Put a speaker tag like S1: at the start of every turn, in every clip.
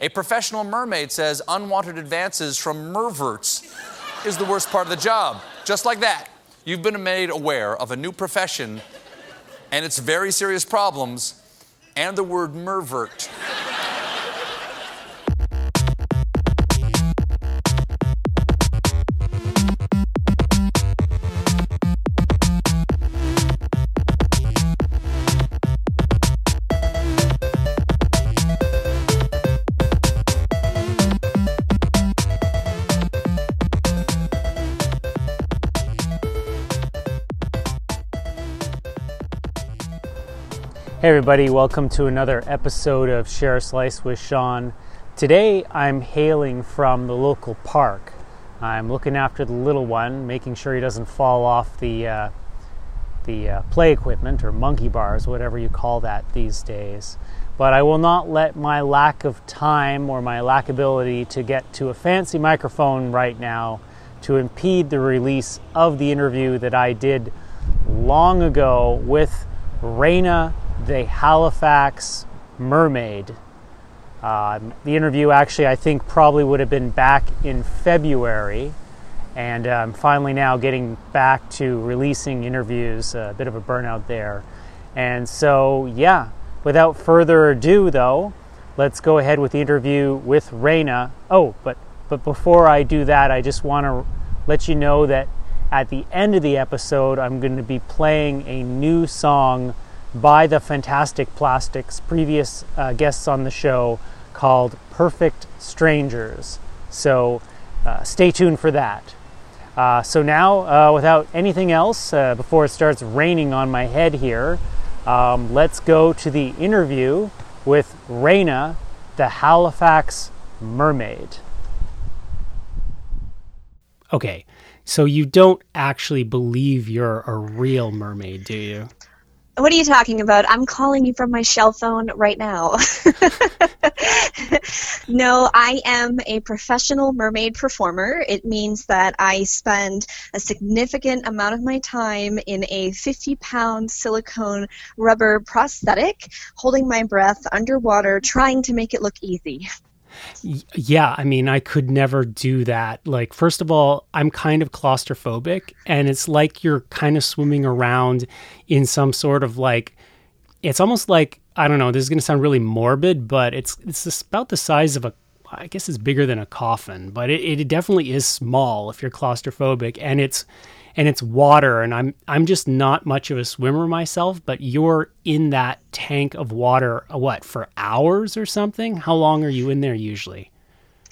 S1: A professional mermaid says unwanted advances from merverts is the worst part of the job. Just like that, you've been made aware of a new profession and its very serious problems and the word mervert.
S2: Hey, everybody, welcome to another episode of Share a Slice with Sean. Today I'm hailing from the local park. I'm looking after the little one, making sure he doesn't fall off the, uh, the uh, play equipment or monkey bars, whatever you call that these days. But I will not let my lack of time or my lack ability to get to a fancy microphone right now to impede the release of the interview that I did long ago with Raina the Halifax Mermaid. Uh, the interview actually, I think, probably would have been back in February, and I'm finally now getting back to releasing interviews. A bit of a burnout there. And so, yeah, without further ado, though, let's go ahead with the interview with Raina. Oh, but, but before I do that, I just want to let you know that at the end of the episode, I'm going to be playing a new song by the Fantastic Plastics, previous uh, guests on the show, called Perfect Strangers. So uh, stay tuned for that. Uh, so now, uh, without anything else, uh, before it starts raining on my head here, um, let's go to the interview with Raina, the Halifax Mermaid. Okay, so you don't actually believe you're a real mermaid, do you?
S3: What are you talking about? I'm calling you from my shell phone right now. no, I am a professional mermaid performer. It means that I spend a significant amount of my time in a 50 pound silicone rubber prosthetic, holding my breath underwater, trying to make it look easy.
S2: Yeah, I mean, I could never do that. Like, first of all, I'm kind of claustrophobic, and it's like you're kind of swimming around in some sort of like, it's almost like I don't know. This is going to sound really morbid, but it's it's about the size of a. I guess it's bigger than a coffin, but it, it definitely is small if you're claustrophobic, and it's and it's water and I'm I'm just not much of a swimmer myself, but you're in that tank of water uh, what for hours or something? How long are you in there usually?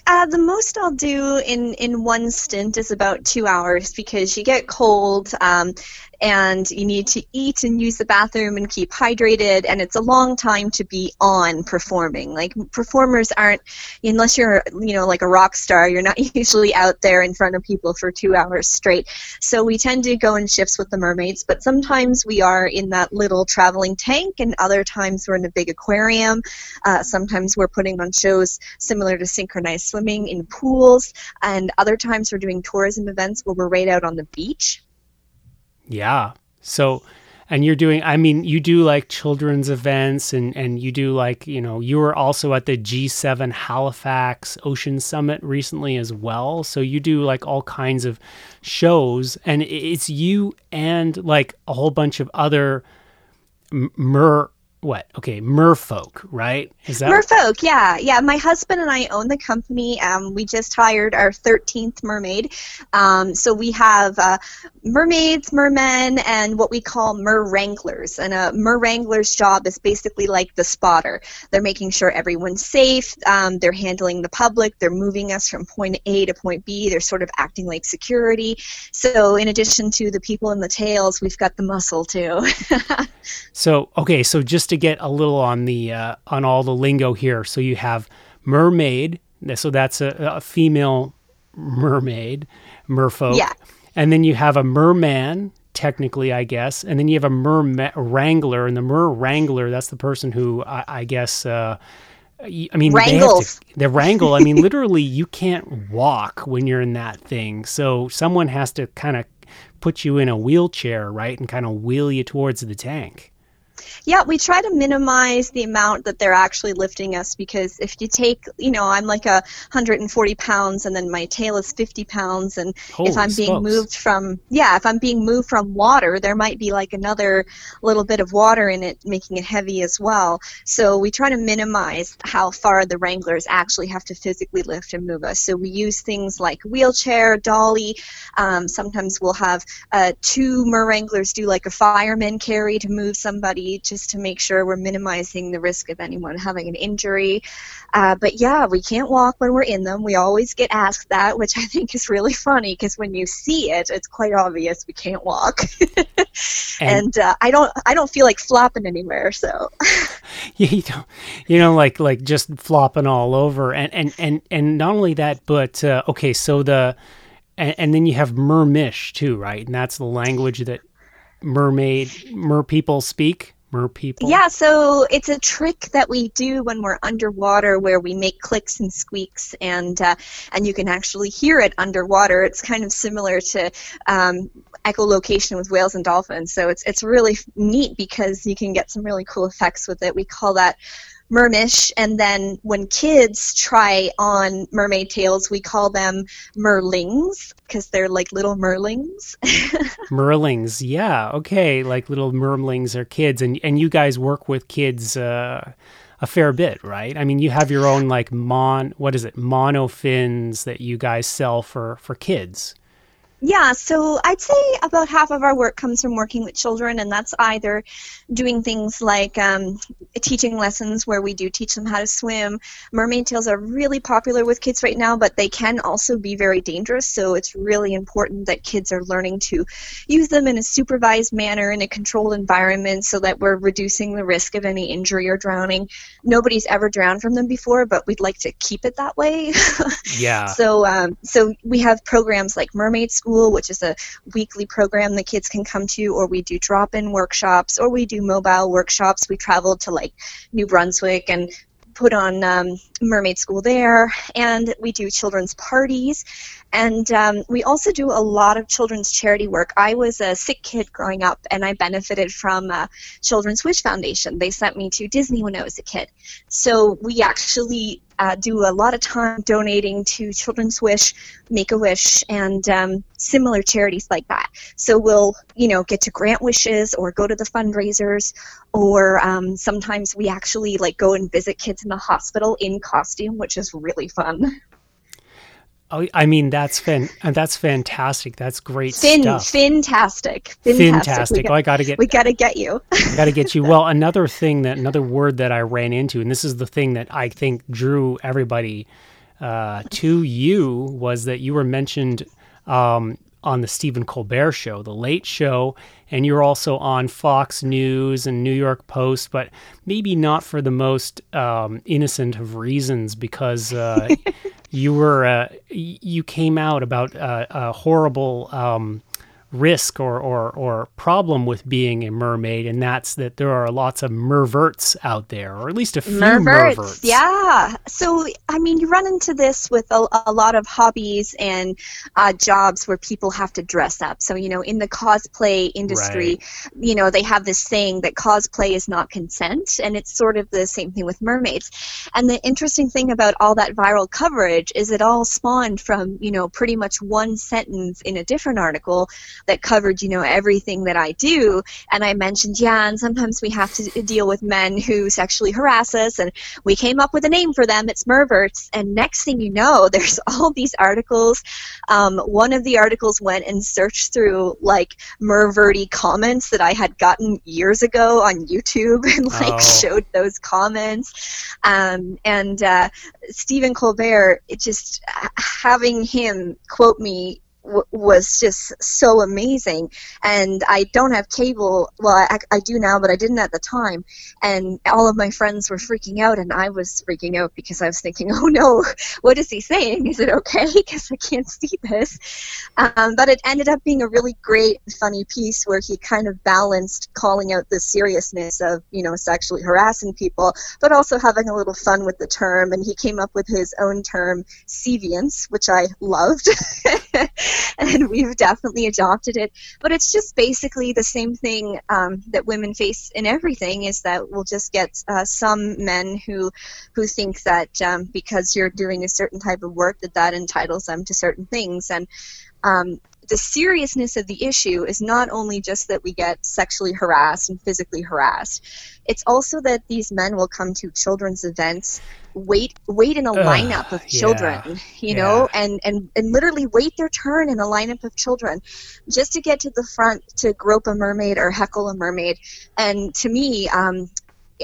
S3: Uh, the most I'll do in, in one stint is about two hours because you get cold. Um, and you need to eat and use the bathroom and keep hydrated and it's a long time to be on performing. Like performers aren't unless you're you know like a rock star you're not usually out there in front of people for two hours straight. So we tend to go in shifts with the mermaids but sometimes we are in that little traveling tank and other times we're in a big aquarium. Uh, sometimes we're putting on shows similar to synchronized swimming in pools and other times we're doing tourism events where we're right out on the beach
S2: yeah. So, and you're doing, I mean, you do like children's events and, and you do like, you know, you were also at the G7 Halifax Ocean Summit recently as well. So you do like all kinds of shows and it's you and like a whole bunch of other mer what? Okay, merfolk, right?
S3: Is that merfolk? Yeah, yeah. My husband and I own the company. Um, we just hired our thirteenth mermaid. Um, so we have uh, mermaids, mermen, and what we call mer wranglers. And a mer wrangler's job is basically like the spotter. They're making sure everyone's safe. Um, they're handling the public. They're moving us from point A to point B. They're sort of acting like security. So in addition to the people in the tails, we've got the muscle too.
S2: so okay, so just just to get a little on the uh, on all the lingo here. So you have mermaid, so that's a, a female mermaid, merfolk.
S3: Yeah.
S2: And then you have a merman, technically, I guess, and then you have a mer wrangler, and the mer wrangler, that's the person who I, I guess. Uh, I mean,
S3: wrangles.
S2: They, they wrangle. I mean, literally, you can't walk when you're in that thing. So someone has to kind of put you in a wheelchair, right, and kind of wheel you towards the tank.
S3: Yeah, we try to minimize the amount that they're actually lifting us because if you take, you know, I'm like a 140 pounds and then my tail is 50 pounds, and
S2: Holy
S3: if I'm being
S2: smokes.
S3: moved from, yeah, if I'm being moved from water, there might be like another little bit of water in it, making it heavy as well. So we try to minimize how far the Wranglers actually have to physically lift and move us. So we use things like wheelchair, dolly. Um, sometimes we'll have uh, two mer Wranglers do like a fireman carry to move somebody just to make sure we're minimizing the risk of anyone having an injury. Uh, but yeah, we can't walk when we're in them. We always get asked that, which I think is really funny because when you see it, it's quite obvious we can't walk.
S2: And-
S3: and uh, I don't, I don't feel like flopping anywhere. So
S2: Yeah, you know, you know, like like just flopping all over, and and and and not only that, but uh, okay, so the and, and then you have mermish too, right? And that's the language that mermaid mer people speak. Mer people.
S3: Yeah, so it's a trick that we do when we're underwater, where we make clicks and squeaks, and uh, and you can actually hear it underwater. It's kind of similar to um, echolocation with whales and dolphins. So it's it's really neat because you can get some really cool effects with it. We call that mermish, and then when kids try on mermaid tails, we call them merlings because they're like little merlings.
S2: Merlings, yeah, okay, like little merlings are kids, and and you guys work with kids uh, a fair bit, right? I mean, you have your own like mon, what is it, monofins that you guys sell for for kids.
S3: Yeah, so I'd say about half of our work comes from working with children, and that's either doing things like um, teaching lessons where we do teach them how to swim. Mermaid tails are really popular with kids right now, but they can also be very dangerous, so it's really important that kids are learning to use them in a supervised manner in a controlled environment so that we're reducing the risk of any injury or drowning. Nobody's ever drowned from them before, but we'd like to keep it that way.
S2: Yeah.
S3: So, um, so we have programs like Mermaid School, which is a weekly program that kids can come to, or we do drop-in workshops, or we do mobile workshops. We travel to like New Brunswick and put on um, Mermaid School there, and we do children's parties, and um, we also do a lot of children's charity work. I was a sick kid growing up, and I benefited from uh, Children's Wish Foundation. They sent me to Disney when I was a kid, so we actually uh, do a lot of time donating to Children's Wish, Make a Wish, and um, similar charities like that. So we'll, you know, get to grant wishes or go to the fundraisers, or um, sometimes we actually like go and visit kids in the hospital in costume, which is really fun.
S2: Oh, I mean that's fan, uh, that's fantastic. That's great
S3: Fin,
S2: stuff.
S3: fantastic,
S2: Fantastic.
S3: We
S2: Oh, I got to get
S3: we got to get you.
S2: got to get you. Well, another thing that another word that I ran into, and this is the thing that I think drew everybody uh, to you, was that you were mentioned um, on the Stephen Colbert Show, the Late Show, and you're also on Fox News and New York Post, but maybe not for the most um, innocent of reasons, because uh, you were uh, you came out about uh, a horrible. Um, risk or, or, or problem with being a mermaid, and that's that there are lots of merverts out there, or at least a few merverts.
S3: Merverts, yeah. So, I mean, you run into this with a, a lot of hobbies and uh, jobs where people have to dress up. So, you know, in the cosplay industry, you know, they have this saying that cosplay is not consent, and it's sort of the same thing with mermaids. And the interesting thing about all that viral coverage is it all spawned from, you know, pretty much one sentence in a different article that covered, you know, everything that I do. And I mentioned, yeah, and sometimes we have to deal with men who sexually harass us, and we came up with a name for them. It's merverts. And next thing you know, there's all these articles. Um, one of the articles went and searched through like merverty comments that I had gotten years ago on YouTube and like
S2: Oh.
S3: showed those comments. Um, and uh, Stephen Colbert, it just having him quote me w- was just so amazing. And I don't have cable. Well, I, I do now, but I didn't at the time. And all of my friends were freaking out, and I was freaking out because I was thinking, oh no, what is he saying? Is it okay? Because I can't see this. Um, but it ended up being a really great, funny piece where he kind of balanced calling out the seriousness of, you know, sexually harassing people, but also having a little fun with the term. And he came up with his own term, seviance, which I loved. and we've definitely adopted it. But it's just basically the same thing um, that women face in everything. Is that we'll just get uh, some men who who think that um, because you're doing a certain type of work that that entitles them to certain things, and um, the seriousness of the issue is not only just that we get sexually harassed and physically harassed, it's also that these men will come to children's events, wait wait in a
S2: Ugh,
S3: lineup of children,
S2: yeah,
S3: you know,
S2: yeah.
S3: and, and, and literally wait their turn in a lineup of children just to get to the front to grope a mermaid or heckle a mermaid. And to me, um,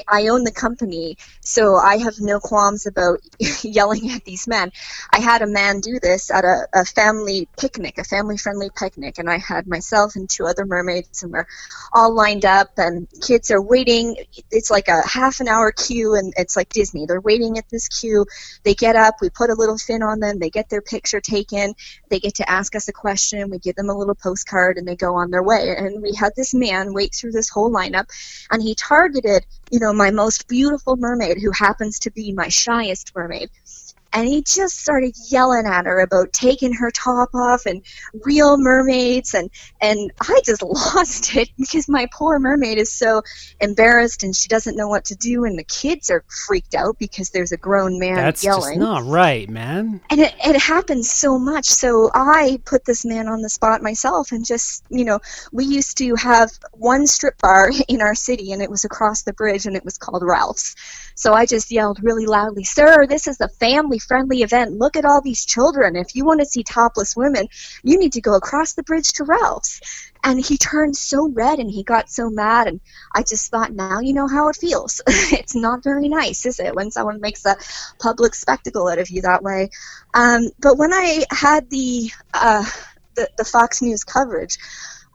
S3: I own the company, so I have no qualms about yelling at these men. I had a man do this at a, a family picnic, a family friendly picnic, and I had myself and two other mermaids, and we're all lined up, and kids are waiting. It's like a half an hour queue, and it's like Disney. They're waiting at this queue. They get up, we put a little fin on them, they get their picture taken, they get to ask us a question, we give them a little postcard, and they go on their way. And we had this man wait through this whole lineup, and he targeted you know, my most beautiful mermaid who happens to be my shyest mermaid. And he just started yelling at her about taking her top off and real mermaids and and I just lost it because my poor mermaid is so embarrassed and she doesn't know what to do and the kids are freaked out because there's a grown man
S2: That's
S3: yelling.
S2: just not right, man.
S3: And it, it happens so much. So I put this man on the spot myself and just, you know, we used to have one strip bar in our city and it was across the bridge and it was called Ralph's. So I just yelled really loudly, Sir, this is a family friendly event. Look at all these children. If you want to see topless women, you need to go across the bridge to Ralph's. And he turned so red and he got so mad. And I just thought, now you know how it feels. it's not very nice, is it, when someone makes a public spectacle out of you that way? Um, but when I had the, uh, the, the Fox News coverage,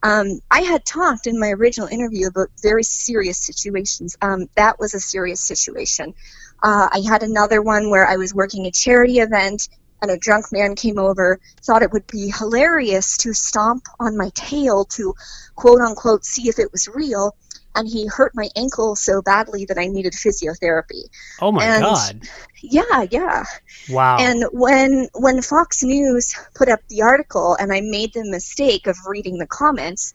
S3: um, I had talked in my original interview about very serious situations. Um, that was a serious situation. Uh, I had another one where I was working a charity event and a drunk man came over, thought it would be hilarious to stomp on my tail to quote unquote see if it was real, and he hurt my ankle so badly that I needed physiotherapy.
S2: Oh my
S3: And-
S2: god.
S3: Yeah, yeah.
S2: Wow.
S3: And when when Fox News put up the article, and I made the mistake of reading the comments,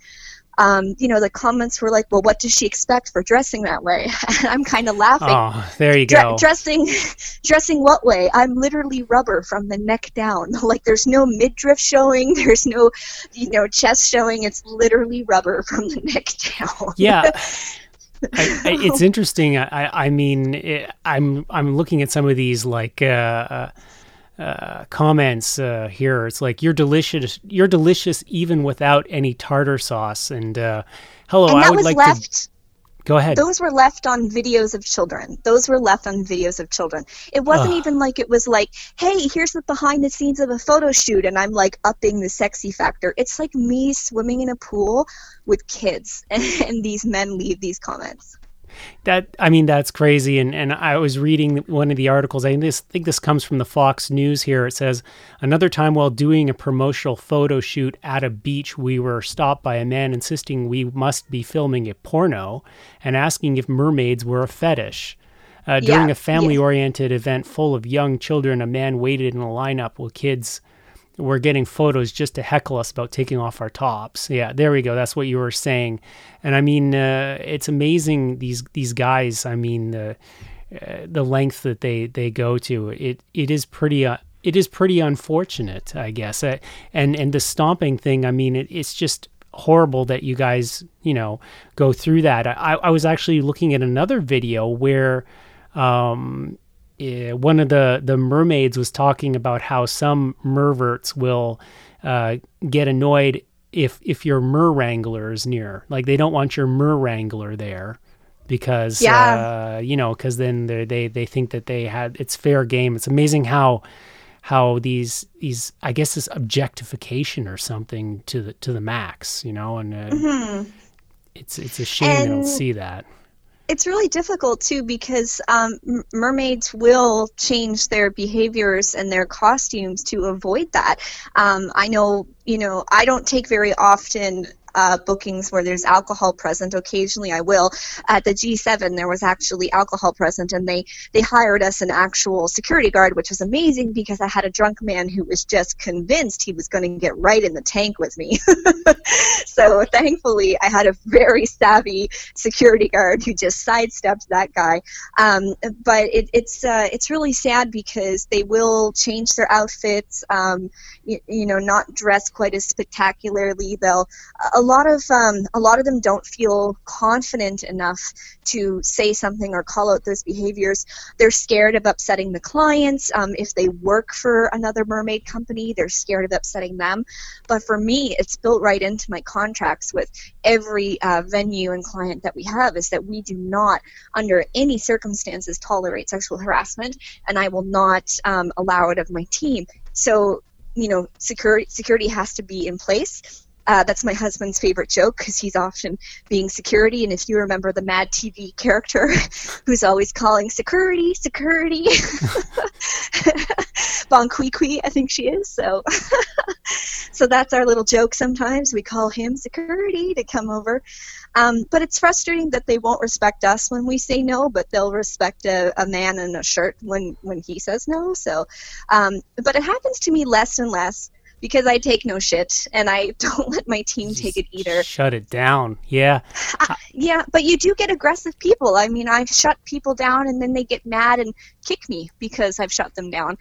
S3: um, you know, the comments were like, "Well, what does she expect for dressing that way?" And I'm kind of laughing.
S2: oh, there you
S3: Dre-
S2: go.
S3: dressing, dressing what way? I'm literally rubber from the neck down. Like there's no midriff showing. There's no, you know, chest showing. It's literally rubber from the neck down.
S2: yeah. I, I, it's interesting. I, I mean, it, I'm I'm looking at some of these like uh, uh, comments uh, here. It's like you're delicious. You're delicious even without any tartar sauce. And uh, hello,
S3: and
S2: I would
S3: was
S2: like
S3: left.
S2: to go ahead.
S3: those were left on videos of children. Those were left on videos of children. It wasn't
S2: Ugh.
S3: even like it was like, hey, here's the behind the scenes of a photo shoot, and I'm like upping the sexy factor. It's like me swimming in a pool with kids, and, and these men leave these comments.
S2: That I mean, that's crazy. And and I was reading one of the articles. I this, think this comes from the Fox News. Here it says another time while doing a promotional photo shoot at a beach, we were stopped by a man insisting we must be filming a porno and asking if mermaids were a fetish. Uh, during
S3: Yeah,
S2: a family-oriented event full of young children, a man waited in a lineup while kids were getting photos just to heckle us about taking off our tops. Yeah, there we go. That's what you were saying. And I mean, uh, it's amazing these these guys. I mean, uh, uh, the length that they they go to. It it is pretty. Uh, it is pretty unfortunate, I guess. Uh, and and the stomping thing. I mean, it, it's just horrible that you guys you know go through that. I I was actually looking at another video where. Um, one of the the mermaids was talking about how some merverts will uh, get annoyed if if your mer wrangler is near. Like they don't want your mer wrangler there because
S3: Yeah.
S2: uh, you know because then they they they think that they had it's fair game. It's amazing how how these these I guess this objectification or something to the to the max. You know, and uh, it's it's a shame they don't see that.
S3: It's really difficult too because um, mermaids will change their behaviors and their costumes to avoid that. Um, I know, you know, I don't take very often uh, bookings where there's alcohol present. Occasionally, I will. At the G7, there was actually alcohol present, and they they hired us an actual security guard, which was amazing because I had a drunk man who was just convinced he was going to get right in the tank with me. so thankfully, I had a very savvy security guard who just sidestepped that guy. Um, but it, it's uh, it's really sad because they will change their outfits. Um, you, you know, not dress quite as spectacularly. They'll a lot of um, a lot of them don't feel confident enough to say something or call out those behaviors. They're scared of upsetting the clients. Um, if they work for another mermaid company, they're scared of upsetting them. But for me, it's built right into my contracts with every uh, venue and client that we have is that we do not, under any circumstances, tolerate sexual harassment, and I will not um, allow it of my team. So you know, security security has to be in place. Uh, that's my husband's favorite joke because he's often being security. And if you remember the Mad TV character who's always calling security, security, Bon Kui, I think she is. So, so that's our little joke sometimes. We call him security to come over. Um, but it's frustrating that they won't respect us when we say no, but they'll respect a, a man in a shirt when, when he says no. So, um, but it happens to me less and less because I take no shit and I don't let my team take it either.
S2: Shut it down. Yeah.
S3: Uh, yeah, but you do get aggressive people. I mean, I've shut people down and then they get mad and kick me because I've shut them down.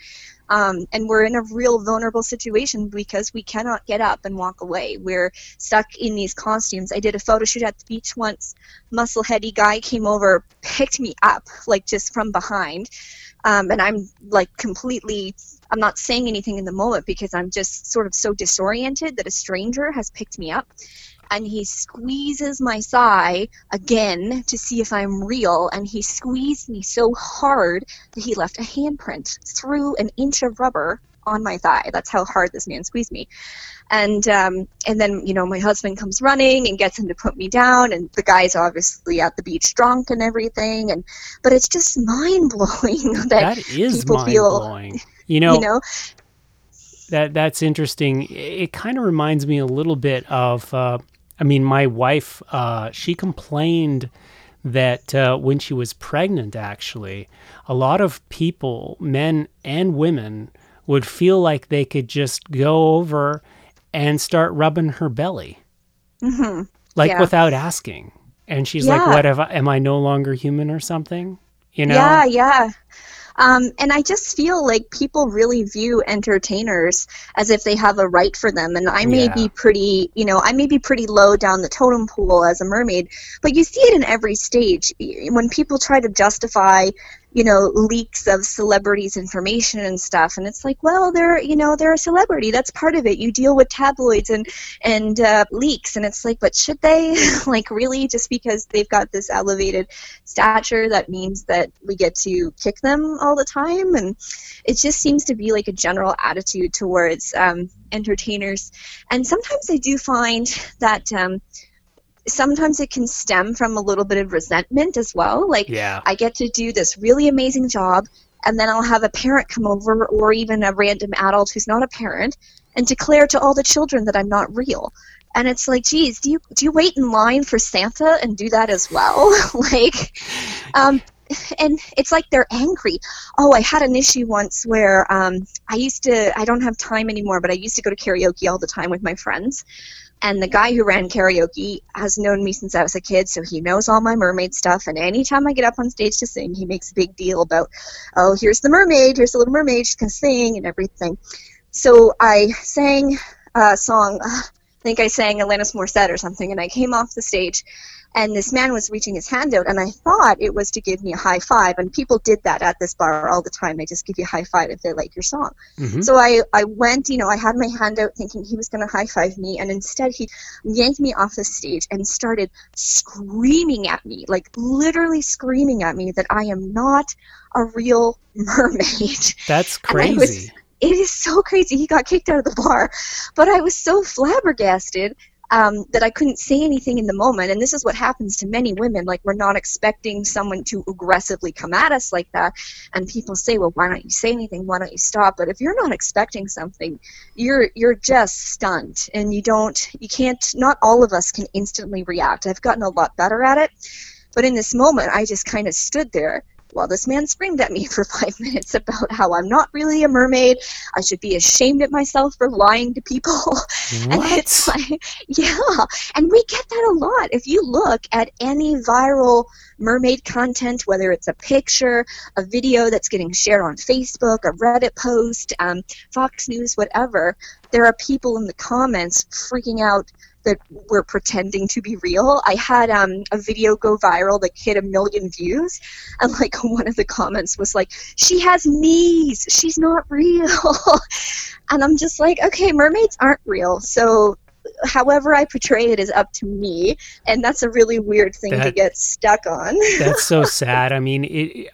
S3: Um, and we're in a real vulnerable situation because we cannot get up and walk away. We're stuck in these costumes. I did a photo shoot at the beach once. Muscle heady guy came over, picked me up, like just from behind. Um, and I'm like completely, I'm not saying anything in the moment because I'm just sort of so disoriented that a stranger has picked me up and he squeezes my thigh again to see if I'm real. And he squeezed me so hard that he left a handprint through an inch of rubber on my thigh. That's how hard this man squeezed me. And um, and then you know my husband comes running and gets him to put me down, and the guy's obviously at the beach drunk and everything. And but it's just mind blowing that,
S2: that is
S3: people
S2: mind
S3: feel
S2: blowing. You know,
S3: you know
S2: that that's interesting. It, kind of reminds me a little bit of. Uh, I mean, my wife, uh, she complained that uh, when she was pregnant, actually, a lot of people, men and women, would feel like they could just go over and start rubbing her belly,
S3: mm-hmm.
S2: like
S3: Yeah.
S2: without asking. And she's like, "What? I, am I no longer human or something?" You know?
S3: Yeah, yeah. Um, and I just feel like people really view entertainers as if they have a right for them. And I may
S2: Yeah.
S3: be pretty, you know, I may be pretty low down the totem pole as a mermaid, but you see it in every stage. When people try to justify, you know, leaks of celebrities' information and stuff, and it's like, well, they're, you know, they're a celebrity. That's part of it. You deal with tabloids and and uh, leaks, and it's like, but should they? like, really? Just because they've got this elevated stature, that means that we get to kick them all the time, and it just seems to be like a general attitude towards um, entertainers. And sometimes I do find that. Um, Sometimes it can stem from a little bit of resentment as well. Like,
S2: Yeah.
S3: I get to do this really amazing job, and then I'll have a parent come over, or even a random adult who's not a parent, and declare to all the children that I'm not real. And it's like, geez, do you do you wait in line for Santa and do that as well? like, um, and it's like they're angry. Oh, I had an issue once where um, I used to. I don't have time anymore, but I used to go to karaoke all the time with my friends. And the guy who ran karaoke has known me since I was a kid, so he knows all my mermaid stuff. And anytime I get up on stage to sing, he makes a big deal about, oh, here's the mermaid, here's the little mermaid, she's gonna sing and everything. So I sang a song. I think I sang Alanis Morissette or something, and I came off the stage, and this man was reaching his hand out, and I thought it was to give me a high five. And people did that at this bar all the time. They just give you a high five if they like your song.
S2: Mhm.
S3: So I, I went, you know, I had my hand out thinking he was going to high five me, and instead he yanked me off the stage and started screaming at me, like literally screaming at me that I am not a real mermaid.
S2: That's
S3: And I was-
S2: crazy.
S3: it is so crazy. He got kicked out of the bar, but I was so flabbergasted. Um, that I couldn't say anything in the moment. And this is what happens to many women. Like, we're not expecting someone to aggressively come at us like that. And people say, well, why don't you say anything? Why don't you stop? But if you're not expecting something, you're, you're just stunned. And you don't, you can't, not all of us can instantly react. I've gotten a lot better at it. But in this moment, I just kind of stood there while this man screamed at me for five minutes about how I'm not really a mermaid. I should be ashamed at myself for lying to people.
S2: What?
S3: and it's like, yeah. And we get that a lot. If you look at any viral mermaid content, whether it's a picture, a video that's getting shared on Facebook, a Reddit post, um, Fox News, whatever, there are people in the comments freaking out that we're pretending to be real. I had um, a video go viral that hit a million views, and like one of the comments was like, "She has knees. She's not real," and I'm just like, "Okay, mermaids aren't real." So. However, I portray it is up to me, and that's a really weird thing to get stuck on.
S2: That's so sad. I mean, it,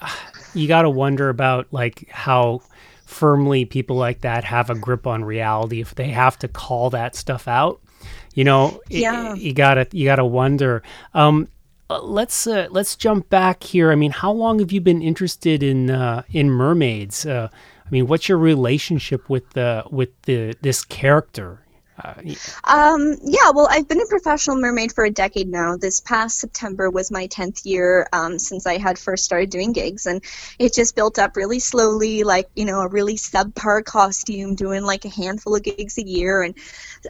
S2: you got to wonder about like how firmly people like that have a grip on reality if they have to call that stuff out. You know, it- you gotta you gotta wonder. Um, uh, let's uh, let's jump back here. I mean, how long have you been interested in uh, in mermaids? Uh, I mean, what's your relationship with the with the this character? Uh, y-
S3: Um, yeah, well, I've been a professional mermaid for a decade now. This past September was my 10th year um, since I had first started doing gigs, and it just built up really slowly, like, you know, a really subpar costume, doing like a handful of gigs a year, and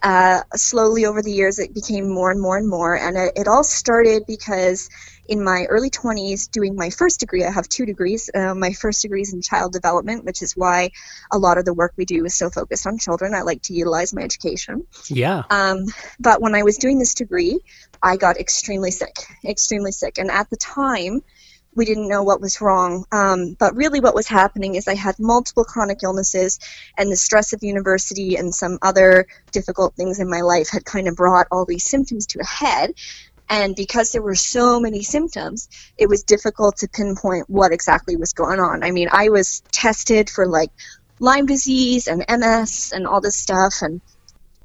S3: uh, slowly over the years it became more and more and more. And it, it all started because in my early 20s, doing my first degree, I have two degrees. Uh, my first degree is in child development, which is why a lot of the work we do is so focused on children. I like to utilize my education.
S2: yeah,
S3: Um, but when I was doing this degree, I got extremely sick, extremely sick. And at the time, we didn't know what was wrong. Um, but really, what was happening is I had multiple chronic illnesses, and the stress of university and some other difficult things in my life had kind of brought all these symptoms to a head. And because there were so many symptoms, it was difficult to pinpoint what exactly was going on. I mean, I was tested for like Lyme disease and MS and all this stuff, and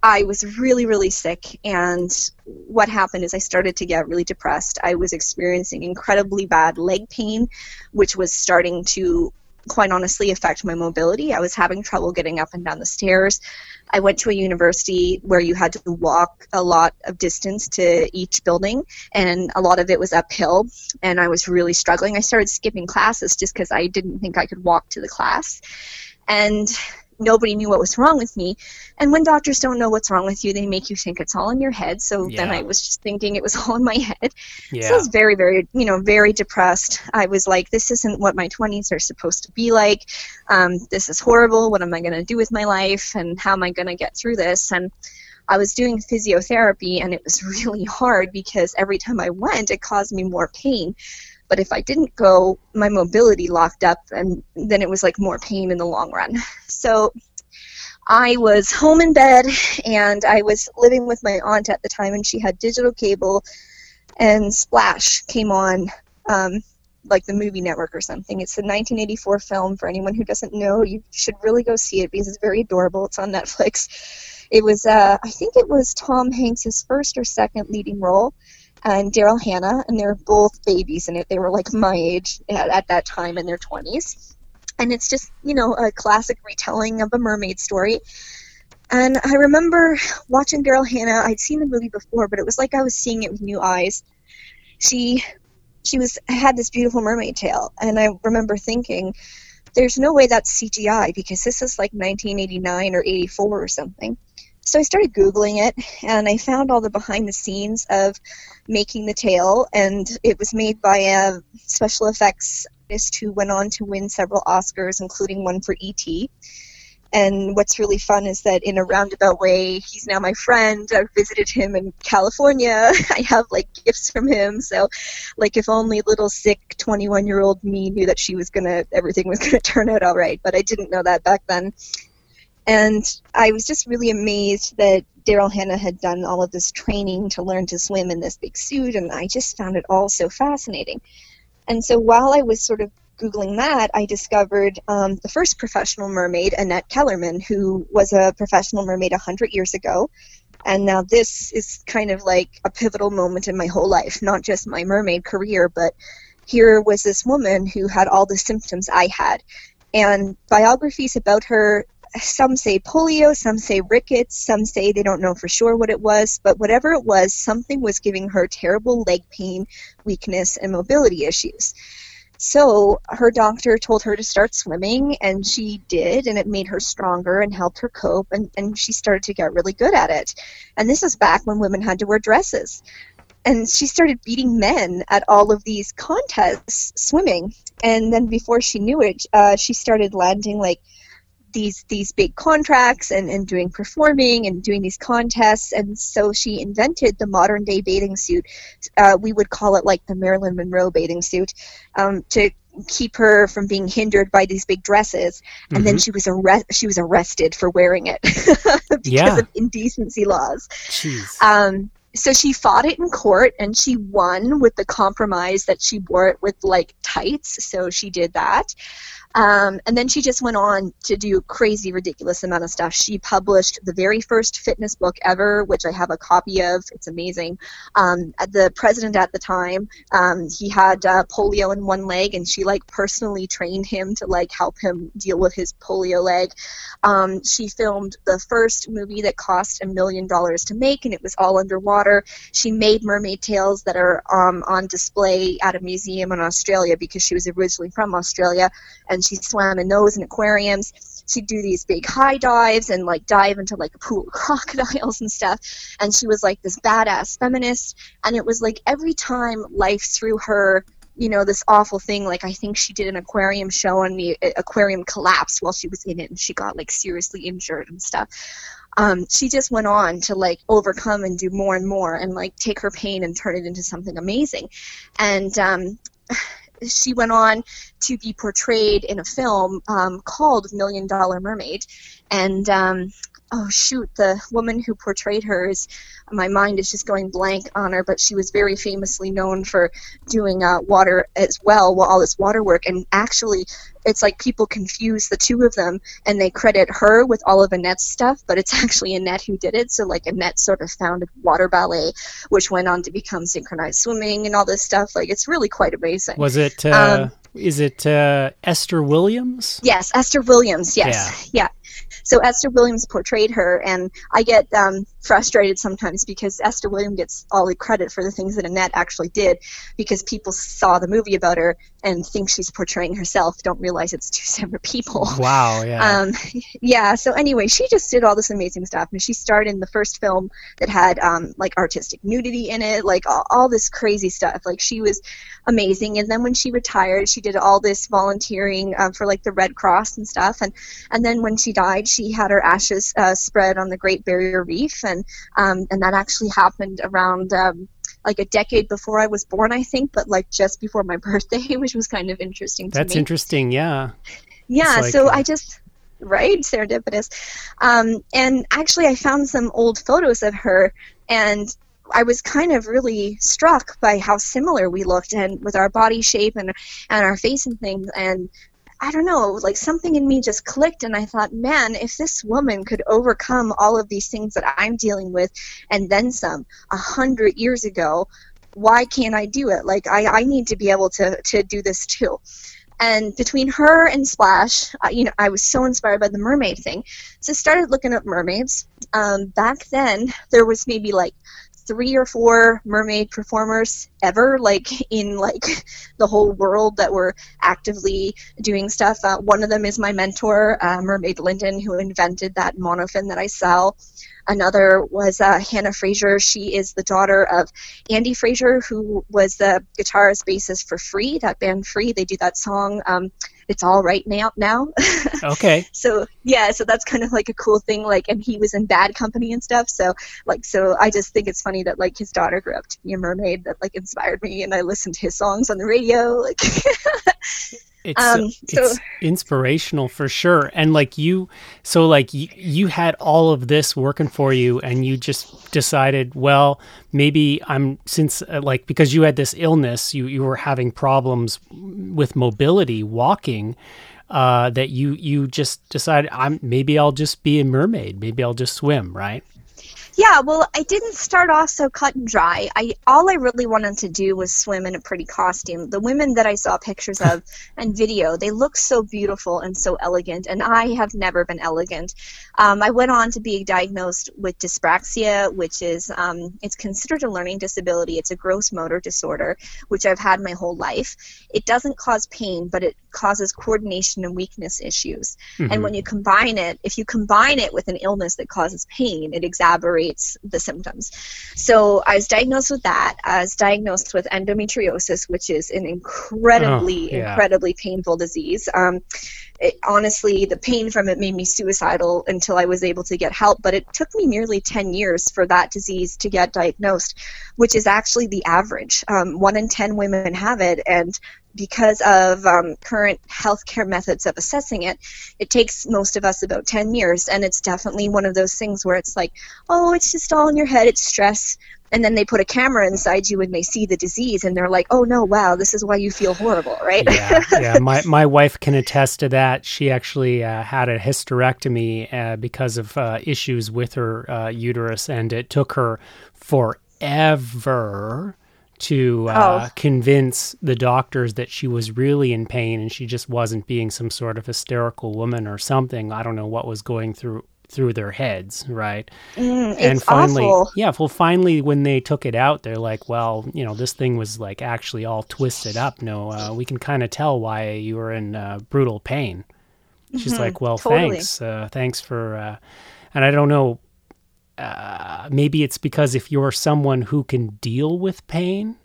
S3: I was really, really sick. And what happened is I started to get really depressed. I was experiencing incredibly bad leg pain, which was starting to quite honestly affect my mobility. I was having trouble getting up and down the stairs. I went to a university where you had to walk a lot of distance to each building, and a lot of it was uphill, and I was really struggling. I started skipping classes just because I didn't think I could walk to the class. And nobody knew what was wrong with me. And when doctors don't know what's wrong with you, they make you think it's all in your head. So then I was just thinking it was all in my head. So I was very, very, you know, very depressed. I was like, this isn't what my 20s are supposed to be like. Um, this is horrible. What am I going to do with my life? And how am I going to get through this? And I was doing physiotherapy, and it was really hard because every time I went, it caused me more pain. But if I didn't go, my mobility locked up, and then it was like more pain in the long run. So I was home in bed, and I was living with my aunt at the time, and she had digital cable and Splash came on, um, like the movie network or something. It's a 1984 film. For anyone who doesn't know, you should really go see it because it's very adorable. It's on Netflix. It was, uh, I think it was Tom Hanks' first or second leading role, and Daryl Hannah, and they were both babies in it. They were like my age at, at that time in their 20s. And it's just, you know, a classic retelling of a mermaid story. And I remember watching Daryl Hannah. I'd seen the movie before, but it was like I was seeing it with new eyes. She she was had this beautiful mermaid tail, and I remember thinking, "There's no way that's CGI because this is like 1989 or 84 or something." So I started googling it, and I found all the behind the scenes of making the tail, and it was made by a special effects artist who went on to win several Oscars, including one for E.T. And what's really fun is that in a roundabout way, he's now my friend. I've visited him in California. I have like gifts from him. So, like, if only little sick 21 year old me knew that she was gonna, everything was gonna turn out all right. But I didn't know that back then. And I was just really amazed that Daryl Hannah had done all of this training to learn to swim in this big suit. And I just found it all so fascinating. And so while I was sort of Googling that, I discovered um, the first professional mermaid, Annette Kellermann, who was a professional mermaid 100 years ago. And now this is kind of like a pivotal moment in my whole life, not just my mermaid career, but here was this woman who had all the symptoms I had. And biographies about her some say polio, some say rickets, some say they don't know for sure what it was, but whatever it was, something was giving her terrible leg pain, weakness, and mobility issues. So her doctor told her to start swimming, and she did, and it made her stronger and helped her cope, and, and she started to get really good at it. And this was back when women had to wear dresses. And she started beating men at all of these contests swimming. And then before she knew it, uh, she started landing like these these big contracts and, and doing performing and doing these contests and so she invented the modern day bathing suit uh, we would call it like the marilyn monroe bathing suit um, to keep her from being hindered by these big dresses and mm-hmm. then she was arre- she was arrested for wearing it because yeah. of indecency laws
S2: Jeez.
S3: Um, so she fought it in court and she won with the compromise that she wore it with like tights so she did that um, and then she just went on to do crazy, ridiculous amount of stuff. She published the very first fitness book ever, which I have a copy of. It's amazing. Um, the president at the time, um, he had uh, polio in one leg, and she like personally trained him to like help him deal with his polio leg. Um, she filmed the first movie that cost a million dollars to make, and it was all underwater. She made mermaid tails that are um, on display at a museum in Australia because she was originally from Australia, and she swam in those in aquariums. She'd do these big high dives and like dive into like a pool of crocodiles and stuff. And she was like this badass feminist. And it was like every time life threw her you know this awful thing like i think she did an aquarium show and the aquarium collapsed while she was in it and she got like seriously injured and stuff um, she just went on to like overcome and do more and more and like take her pain and turn it into something amazing and um, she went on to be portrayed in a film um, called Million Dollar Mermaid, and um, oh shoot, the woman who portrayed her is my mind is just going blank on her, but she was very famously known for doing uh, water as well, while all this water work. And actually, it's like people confuse the two of them and they credit her with all of Annette's stuff, but it's actually Annette who did it. So, like, Annette sort of founded water ballet, which went on to become synchronized swimming and all this stuff. Like, it's really quite amazing.
S2: Was it? Uh, um, is it uh, Esther Williams?
S3: Yes, Esther Williams. Yes, yeah. yeah. So Esther Williams portrayed her, and I get um, frustrated sometimes because Esther Williams gets all the credit for the things that Annette actually did because people saw the movie about her and think she's portraying herself, don't realize it's two separate people.
S2: Wow, yeah.
S3: Um, yeah, so anyway, she just did all this amazing stuff. And she starred in the first film that had um, like artistic nudity in it, like all, all this crazy stuff. Like she was amazing. And then when she retired, she did all this volunteering um, for like the Red Cross and stuff. And, and then when she died, she had her ashes uh, spread on the Great Barrier Reef. And, um, and that actually happened around um, like a decade before I was born, I think, but like just before my birthday, which was kind of interesting
S2: That's
S3: me.
S2: interesting, yeah.
S3: Yeah, like, so uh, I just right serendipitous um, and actually i found some old photos of her and I was kind of really struck by how similar we looked and with our body shape and and our face and things and I don't know, like something in me just clicked, and I thought, man, if this woman could overcome all of these things that I'm dealing with and then some a hundred years ago, why can't I do it? Like, I, I need to be able to, to do this too. And between her and Splash, uh, you know, I was so inspired by the mermaid thing. So I started looking up mermaids. Um, back then, there was maybe like three or four mermaid performers ever like in like the whole world that were actively doing stuff uh, one of them is my mentor uh, mermaid linden who invented that monofin that i sell Another was uh, Hannah Fraser. She is the daughter of Andy Fraser, who was the guitarist bassist for Free, that band Free. They do that song. Um, it's all right now. Now.
S2: okay.
S3: so yeah, so that's kind of like a cool thing. Like, and he was in Bad Company and stuff. So like, so I just think it's funny that like his daughter grew up to be a mermaid that like inspired me, and I listened to his songs on the radio. Like.
S2: it's um, so, it's inspirational for sure. And like you so like you, you had all of this working for you and you just decided well maybe i'm since uh, like because you had this illness you you were having problems with mobility walking uh, that you you just decided i'm maybe i'll just be a mermaid. Maybe i'll just swim right
S3: Yeah, well, I didn't start off so cut and dry. I all I really wanted to do was swim in a pretty costume. The women that I saw pictures of and video, they look so beautiful and so elegant, and I have never been elegant. Um, I went on to be diagnosed with dyspraxia, which is um, it's considered a learning disability. It's a gross motor disorder, which I've had my whole life. It doesn't cause pain, but it causes coordination and weakness issues. Mm-hmm. And when you combine it, if you combine it with an illness that causes pain, it exacerbates the symptoms. So I was diagnosed with that. I was diagnosed with endometriosis, which is an incredibly, oh, yeah. incredibly painful disease. Um, it, honestly, the pain from it made me suicidal until I was able to get help. But it took me nearly 10 years for that disease to get diagnosed, which is actually the average. Um, one in 10 women have it, and because of um, current healthcare methods of assessing it, it takes most of us about 10 years. And it's definitely one of those things where it's like, oh, it's just all in your head, it's stress. And then they put a camera inside you and they see the disease and they're like, oh no, wow, this is why you feel horrible, right?
S2: yeah, yeah. My, my wife can attest to that. She actually uh, had a hysterectomy uh, because of uh, issues with her uh, uterus, and it took her forever to uh, oh. convince the doctors that she was really in pain and she just wasn't being some sort of hysterical woman or something. I don't know what was going through through their heads, right?
S3: Mm, and finally, awful.
S2: yeah, well, finally, when they took it out, they're like, well, you know, this thing was like actually all twisted up. No, uh, we can kind of tell why you were in uh, brutal pain. She's mm-hmm, like, well, totally. thanks, uh, thanks for, uh, and I don't know uh, maybe it's because if you're someone who can deal with pain,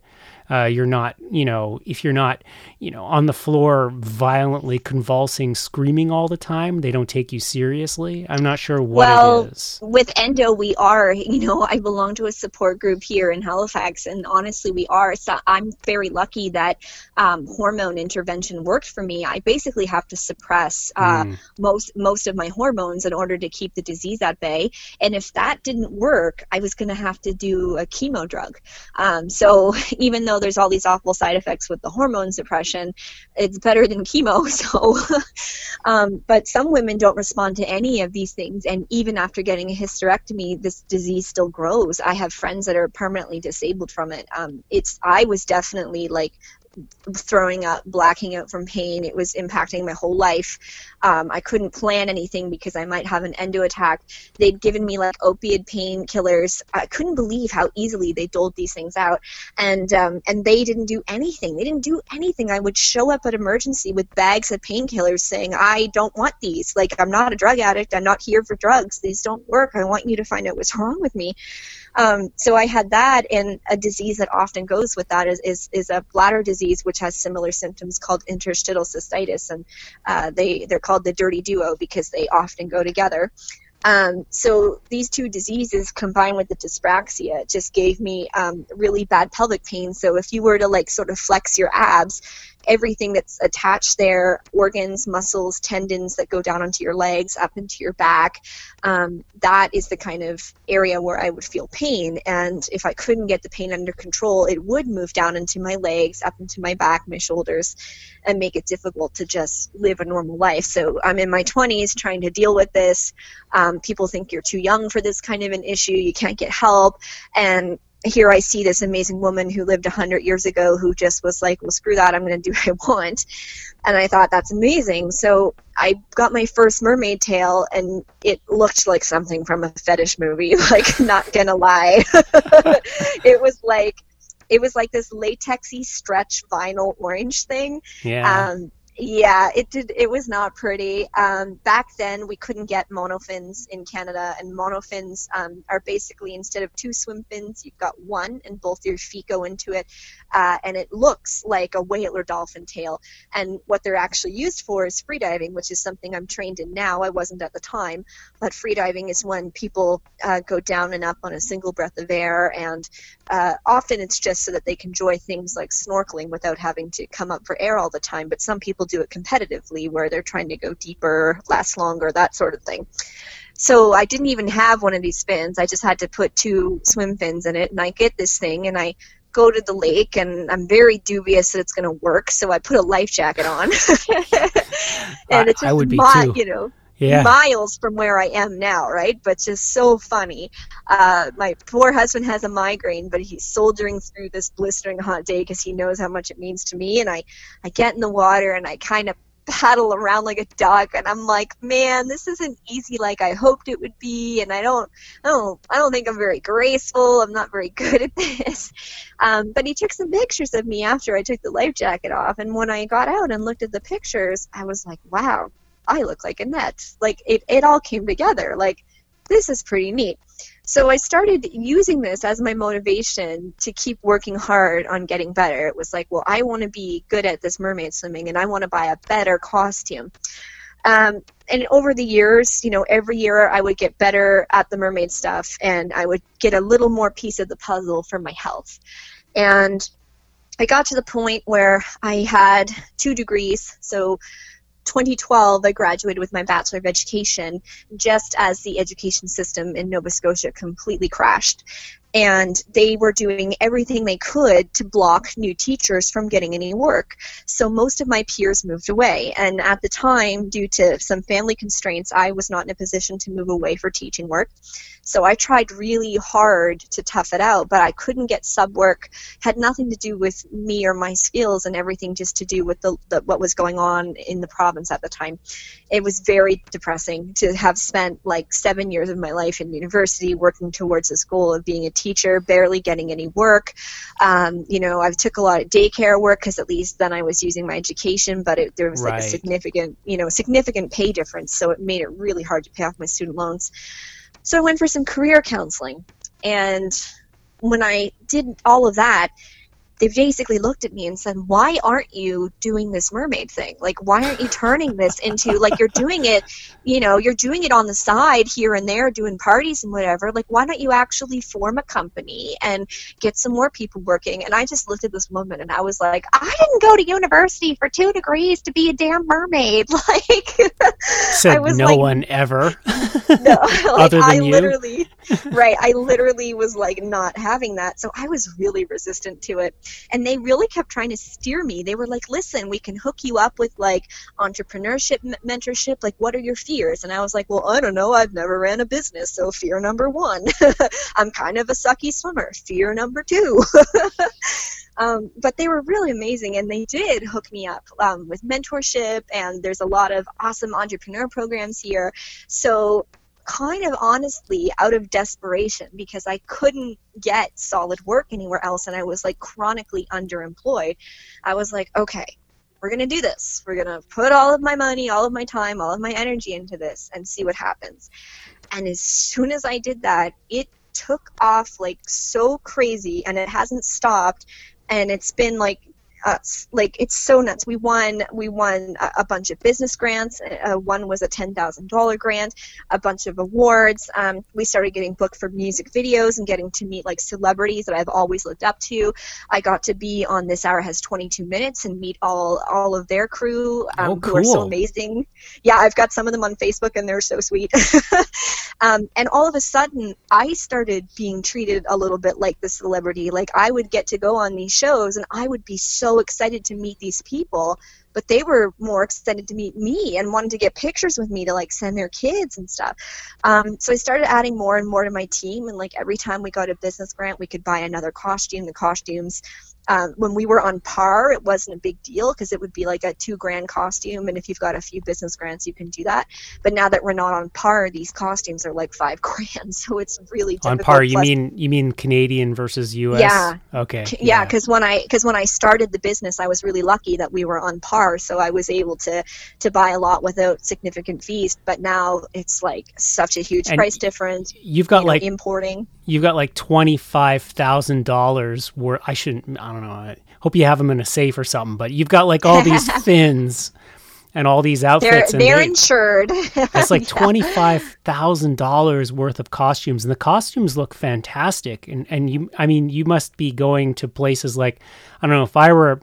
S2: uh, you're not, you know, if you're not, you know, on the floor violently convulsing, screaming all the time, they don't take you seriously. I'm not sure what
S3: well,
S2: it is.
S3: With endo, we are. You know, I belong to a support group here in Halifax, and honestly, we are. So I'm very lucky that um, hormone intervention worked for me. I basically have to suppress uh, mm. most most of my hormones in order to keep the disease at bay. And if that didn't work, I was going to have to do a chemo drug. Um, so even though there's all these awful side effects with the hormone suppression, it's better than chemo. So, um, but some women don't respond to any of these things, and even after getting a hysterectomy, this disease still grows. I have friends that are permanently disabled from it. Um, it's I was definitely like throwing up, blacking out from pain. It was impacting my whole life. Um, I couldn't plan anything because I might have an endo attack. They'd given me like opiate painkillers. I couldn't believe how easily they doled these things out, and um, and they didn't do anything. They didn't do anything. I would show up at emergency with bags of painkillers, saying, "I don't want these. Like I'm not a drug addict. I'm not here for drugs. These don't work. I want you to find out what's wrong with me." Um, so I had that, and a disease that often goes with that is, is, is a bladder disease which has similar symptoms called interstitial cystitis, and uh, they they're called the dirty duo because they often go together. Um, so these two diseases combined with the dyspraxia just gave me um, really bad pelvic pain. So if you were to like sort of flex your abs, everything that's attached there organs, muscles, tendons that go down onto your legs, up into your back um, that is the kind of area where I would feel pain. And if I couldn't get the pain under control, it would move down into my legs, up into my back, my shoulders, and make it difficult to just live a normal life. So I'm in my 20s trying to deal with this. Um, people think you're too young for this kind of an issue, you can't get help. And here I see this amazing woman who lived 100 years ago who just was like, well, screw that, I'm going to do what I want. And I thought, that's amazing. So I got my first mermaid tail, and it looked like something from a fetish movie, like, not going to lie. it was like, it was like this latexy stretch vinyl orange thing.
S2: Yeah. Um,
S3: yeah, it did. It was not pretty. Um, back then, we couldn't get monofins in Canada, and monofins um, are basically instead of two swim fins, you've got one, and both your feet go into it, uh, and it looks like a whale or dolphin tail. And what they're actually used for is freediving, which is something I'm trained in now. I wasn't at the time, but freediving is when people uh, go down and up on a single breath of air, and uh, often it's just so that they can enjoy things like snorkeling without having to come up for air all the time. But some people do it competitively, where they're trying to go deeper, last longer, that sort of thing. So I didn't even have one of these fins. I just had to put two swim fins in it, and I get this thing, and I go to the lake and I'm very dubious that it's going to work. So I put a life jacket on. and
S2: I, it's just I would be too.
S3: you know.
S2: Yeah.
S3: miles from where I am now, right? But just so funny. Uh, my poor husband has a migraine, but he's soldiering through this blistering hot day because he knows how much it means to me. And I, I get in the water and I kind of paddle around like a duck and I'm like, man, this isn't easy like I hoped it would be and I don't I don't I don't think I'm very graceful. I'm not very good at this. Um, but he took some pictures of me after I took the life jacket off and when I got out and looked at the pictures, I was like, wow, I look like Annette. Like it, it all came together. Like this is pretty neat. So I started using this as my motivation to keep working hard on getting better. It was like, well, I want to be good at this mermaid swimming and I want to buy a better costume. Um, and over the years, you know, every year I would get better at the mermaid stuff and I would get a little more piece of the puzzle for my health. And I got to the point where I had two degrees. So 2012, I graduated with my Bachelor of Education just as the education system in Nova Scotia completely crashed. And they were doing everything they could to block new teachers from getting any work. So most of my peers moved away. And at the time, due to some family constraints, I was not in a position to move away for teaching work. So I tried really hard to tough it out, but I couldn't get sub work. Had nothing to do with me or my skills, and everything just to do with the, the what was going on in the province at the time. It was very depressing to have spent like seven years of my life in university working towards this goal of being a teacher, barely getting any work. Um, you know, I took a lot of daycare work because at least then I was using my education, but it, there was like
S2: Right.
S3: a significant, you know, significant pay difference, so it made it really hard to pay off my student loans. So I went for some career counseling. And when I did all of that, they basically looked at me and said, Why aren't you doing this mermaid thing? Like, why aren't you turning this into, like, you're doing it, you know, you're doing it on the side here and there, doing parties and whatever. Like, why don't you actually form a company and get some more people working? And I just looked at this woman and I was like, I didn't go to university for two degrees to be a damn mermaid. Like,
S2: Said no
S3: like-
S2: one ever.
S3: no, like,
S2: Other than
S3: I
S2: you?
S3: literally, right? I literally was like not having that, so I was really resistant to it. And they really kept trying to steer me. They were like, "Listen, we can hook you up with like entrepreneurship m- mentorship. Like, what are your fears?" And I was like, "Well, I don't know. I've never ran a business, so fear number one, I'm kind of a sucky swimmer. Fear number two. Um, but they were really amazing, and they did hook me up um, with mentorship. And there's a lot of awesome entrepreneur programs here. So, kind of honestly, out of desperation, because I couldn't get solid work anywhere else, and I was like chronically underemployed, I was like, okay, we're going to do this. We're going to put all of my money, all of my time, all of my energy into this and see what happens. And as soon as I did that, it took off like so crazy, and it hasn't stopped. And it's been like uh, s- like it's so nuts. We won we won a, a bunch of business grants. Uh, one was a ten thousand dollar grant, a bunch of awards. Um, we started getting booked for music videos and getting to meet like celebrities that I've always looked up to. I got to be on This Hour Has Twenty Two Minutes and meet all all of their crew um,
S2: Oh,
S3: who are so amazing. Yeah, I've got some of them on Facebook and they're so sweet. um, and all of a sudden, I started being treated a little bit like the celebrity. Like I would get to go on these shows and I would be so excited to meet these people, but they were more excited to meet me and wanted to get pictures with me to like send their kids and stuff. Um, so I started adding more and more to my team, and like every time we got a business grant, we could buy another costume. The costumes um, when we were on par, it wasn't a big deal because it would be like a two grand costume, and if you've got a few business grants, you can do that. But now that we're not on par, these costumes are like five grand, so it's really difficult.
S2: On par, you
S3: Plus-
S2: mean you mean Canadian versus U.S.
S3: Yeah.
S2: Okay.
S3: Yeah because when i because when i started the business i was really lucky that we were on par so i was able to to buy a lot without significant fees but now it's like such a huge
S2: And
S3: price difference
S2: You've got
S3: you know,
S2: like
S3: importing
S2: you've got like twenty five thousand dollars. worth. I shouldn't. I don't know. I hope you have them in a safe or something. But you've got like all these fins and all these
S3: they're
S2: outfits, and
S3: they're
S2: they-
S3: insured
S2: It's like twenty five thousand dollars worth of costumes, and the costumes look fantastic. And and you, I mean, you must be going to places like I don't know if I were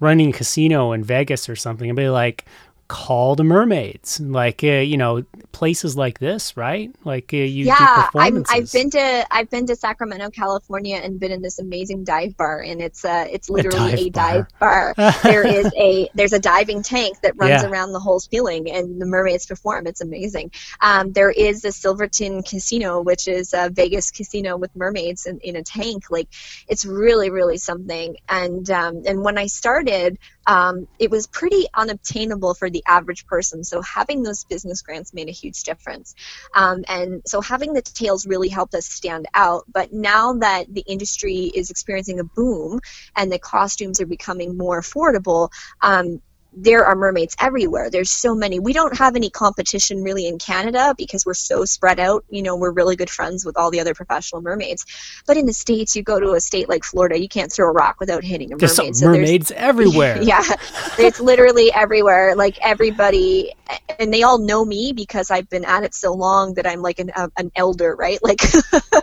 S2: running a casino in Vegas or something, I'd be like, call to mermaids, like uh, you know places like this, right? Like uh, you
S3: yeah, I'm. I've been to I've been to Sacramento, California, and been in this amazing dive bar, and it's uh it's literally
S2: dive
S3: a dive bar. there is a there's a diving tank that runs
S2: Yeah.
S3: around the whole ceiling, and the mermaids perform. It's amazing. Um, there is the Silverton Casino, which is a Vegas casino with mermaids in, in a tank. Like it's really really something. And um, and when I started, um, it was pretty unobtainable for the average person. So having those business grants made a huge difference. Um, and so having the tails really helped us stand out. But now that the industry is experiencing a boom and the costumes are becoming more affordable, um, there are mermaids everywhere. There's so many. We don't have any competition really in Canada because we're so spread out. You know, we're really good friends with all the other professional mermaids. But in the States, you go to a state like Florida, you can't throw a rock without hitting a mermaid.
S2: some
S3: So there's-
S2: mermaids everywhere.
S3: yeah, it's literally everywhere. Like everybody, and they all know me because I've been at it so long that I'm like an uh, an elder, right? Like,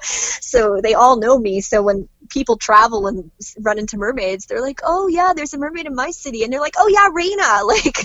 S3: so they all know me. So when people travel and run into mermaids, they're like, "Oh yeah, there's a mermaid in my city," and they're like, "Oh yeah, Raina." Like,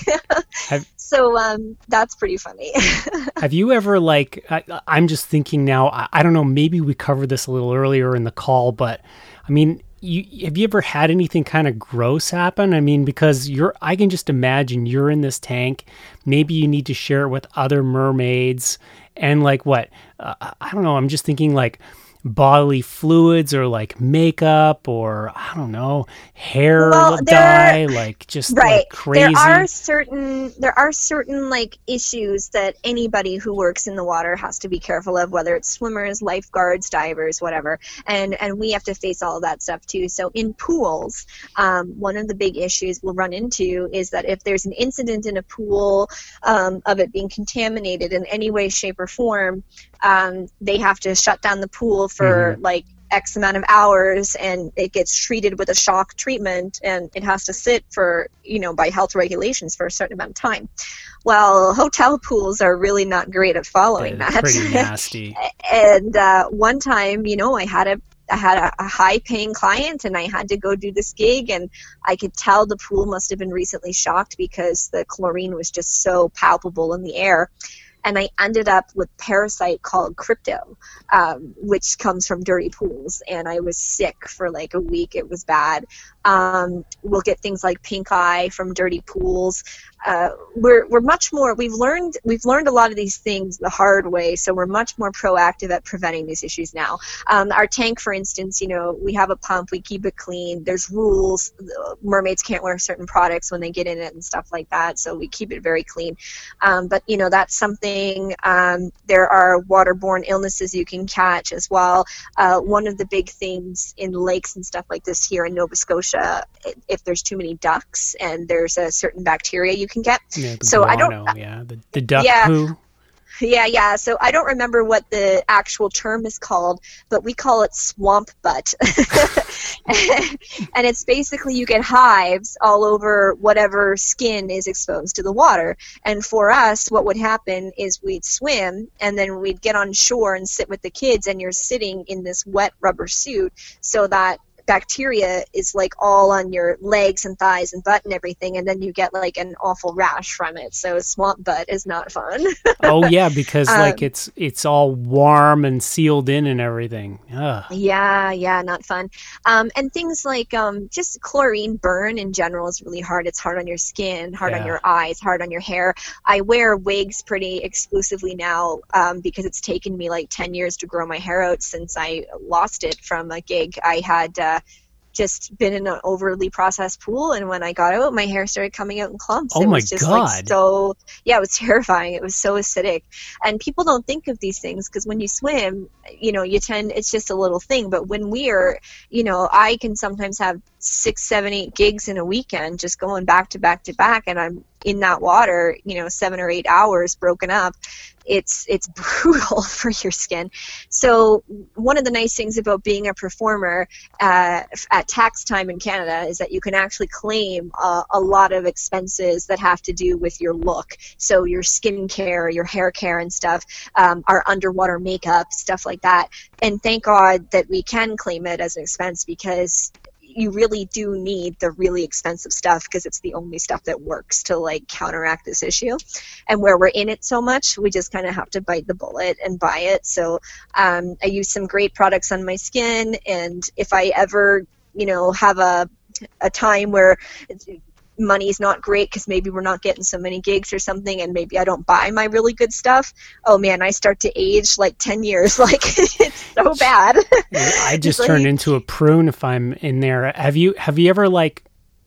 S2: Have-
S3: so um, that's pretty funny.
S2: Have you ever like? I, I'm just thinking now. I, I don't know. Maybe we covered this a little earlier in the call, but I mean, you have you ever had anything kind of gross happen? I mean, because you're, I can just imagine you're in this tank. Maybe you need to share it with other mermaids, and like what? Uh, I don't know. I'm just thinking like bodily fluids or like makeup or I don't know hair
S3: Well,
S2: dye, like just
S3: right
S2: like crazy.
S3: there are certain there are certain like issues that anybody who works in the water has to be careful of whether it's swimmers lifeguards divers whatever and and we have to face all of that stuff too so in pools um, one of the big issues we'll run into is that if there's an incident in a pool um, of it being contaminated in any way shape or form um, they have to shut down the pool for like X amount of hours and it gets treated with a shock treatment and it has to sit for, you know, by health regulations for a certain amount of time. Well, hotel pools are really not great at following that.
S2: pretty nasty.
S3: and uh, one time, you know, I had a I had a, a high paying client and I had to go do this gig and I could tell the pool must have been recently shocked because the chlorine was just so palpable in the air. And I ended up with parasite called crypto, um, which comes from dirty pools. And I was sick for like a week. It was bad. Um, we'll get things like pink eye from dirty pools. Uh, we're, we're much more we've learned we've learned a lot of these things the hard way so we're much more proactive at preventing these issues now. Um, our tank for instance you know we have a pump we keep it clean there's rules mermaids can't wear certain products when they get in it and stuff like that so we keep it very clean. Um, but you know that's something um, there are waterborne illnesses you can catch as well. Uh, one of the big things in lakes and stuff like this here in nova scotia if there's too many ducks and there's a certain bacteria you can get
S2: Yeah, the
S3: So I don't-
S2: guano, yeah, the, the duck
S3: Yeah.
S2: poo.
S3: Yeah, yeah. So I don't remember what the actual term is called, but we call it swamp butt. and it's basically you get hives all over whatever skin is exposed to the water. And for us, what would happen is we'd swim and then we'd get on shore and sit with the kids, and you're sitting in this wet rubber suit so that bacteria is like all on your legs and thighs and butt and everything and then you get like an awful rash from it so swamp butt is not fun
S2: oh yeah, because like
S3: Um,
S2: it's it's all warm and sealed in and everything. Ugh.
S3: Yeah, yeah, not fun. Um, and things like um, just chlorine burn in general is really hard. It's hard on your skin, hard
S2: Yeah.
S3: on your eyes, hard on your hair. I wear wigs pretty exclusively now um, because it's taken me like 10 years to grow my hair out since I lost it from a gig. I had uh, Uh, just been in an overly processed pool, and when I got out, my hair started coming out in clumps.
S2: Oh
S3: it
S2: my
S3: was just
S2: God.
S3: Like so, yeah, it was terrifying. It was so acidic, and people don't think of these things because when you swim, you know, you tend it's just a little thing. But when we're, you know, I can sometimes have six, seven, eight gigs in a weekend just going back to back to back, and I'm in that water, you know, seven or eight hours broken up. It's it's brutal for your skin. So one of the nice things about being a performer uh, at tax time in Canada is that you can actually claim uh, a lot of expenses that have to do with your look. So your skin care, your hair care, and stuff, um, our underwater makeup, stuff like that. And thank God that we can claim it as an expense because you really do need the really expensive stuff because it's the only stuff that works to like counteract this issue. And where we're in it so much, we just kind of have to bite the bullet and buy it. So um, I use some great products on my skin, and if I ever, you know, have a a time where money's not great because maybe we're not getting so many gigs or something and maybe I don't buy my really good stuff, oh man, I start to age like 10 years. Like it's so bad.
S2: I just like, turn into a prune if I'm in there. Have you have you ever like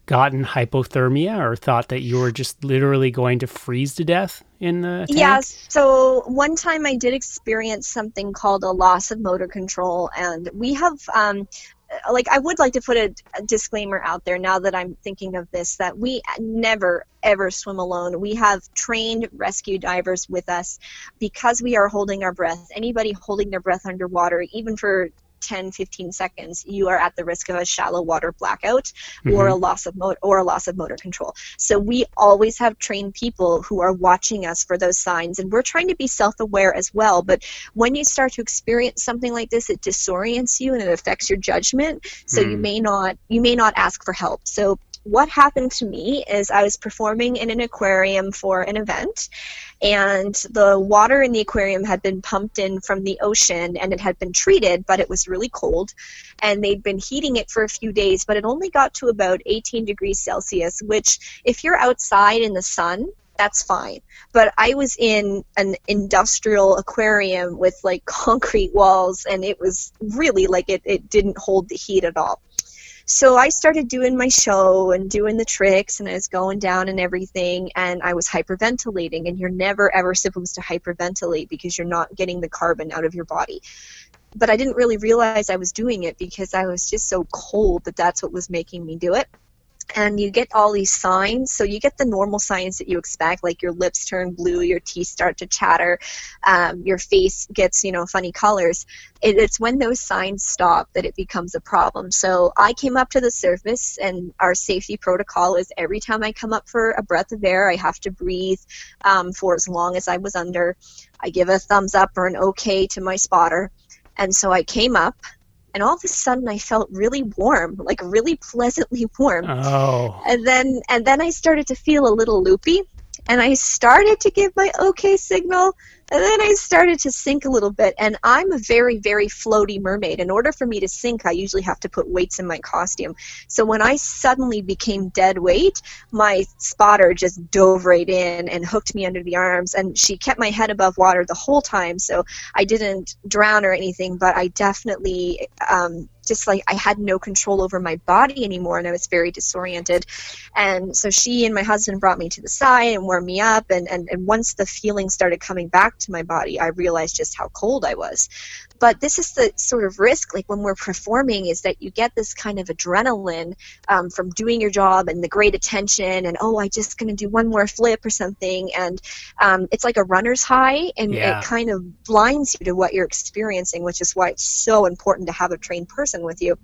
S2: gotten hypothermia or thought that you were just literally going to freeze to death in the tank?
S3: Yeah, so one time I did experience something called a loss of motor control and we have um, Uh, like I would like to put a, a, disclaimer out there now that I'm thinking of this that we never ever swim alone. We have trained rescue divers with us because we are holding our breath. Anybody holding their breath underwater, even for 10 15 seconds you are at the risk of a shallow water blackout mm-hmm. or a loss of motor or a loss of motor control so we always have trained people who are watching us for those signs and we're trying to be self-aware as well but when you start to experience something like this it disorients you and it affects your judgment so mm. you may not you may not ask for help so what happened to me is I was performing in an aquarium for an event, and the water in the aquarium had been pumped in from the ocean and it had been treated, but it was really cold. And they'd been heating it for a few days, but it only got to about 18 degrees Celsius, which, if you're outside in the sun, that's fine. But I was in an industrial aquarium with like concrete walls, and it was really like it, it didn't hold the heat at all. So I started doing my show and doing the tricks, and I was going down and everything, and I was hyperventilating. And you're never ever supposed to hyperventilate because you're not getting the carbon out of your body. But I didn't really realize I was doing it because I was just so cold that that's what was making me do it and you get all these signs. So you get the normal signs that you expect, like your lips turn blue, your teeth start to chatter, um, your face gets you know funny colors. It, it's when those signs stop that it becomes a problem. So I came up to the surface, and our safety protocol is every time I come up for a breath of air, I have to breathe um, for as long as I was under. I give a thumbs up or an okay to my spotter. And so I came up, and all of a sudden I felt really warm, like really pleasantly warm.
S2: Oh.
S3: And then and then I started to feel a little loopy and I started to give my okay signal and then I started to sink a little bit, and I'm a very, very floaty mermaid. In order for me to sink, I usually have to put weights in my costume. So when I suddenly became dead weight, my spotter just dove right in and hooked me under the arms, and she kept my head above water the whole time. So I didn't drown or anything, but I definitely um, just like I had no control over my body anymore and I was very disoriented. And so she and my husband brought me to the side and warmed me up. And, and, and once the feeling started coming back to my body, I realized just how cold I was. But this is the sort of risk, like when we're performing, is that you get this kind of adrenaline um, from doing your job and the great attention, and oh, I just going to do one more flip or something, and um, it's like a runner's high, and yeah. it kind of blinds you to what you're experiencing, which is why it's so important to have a trained person with you.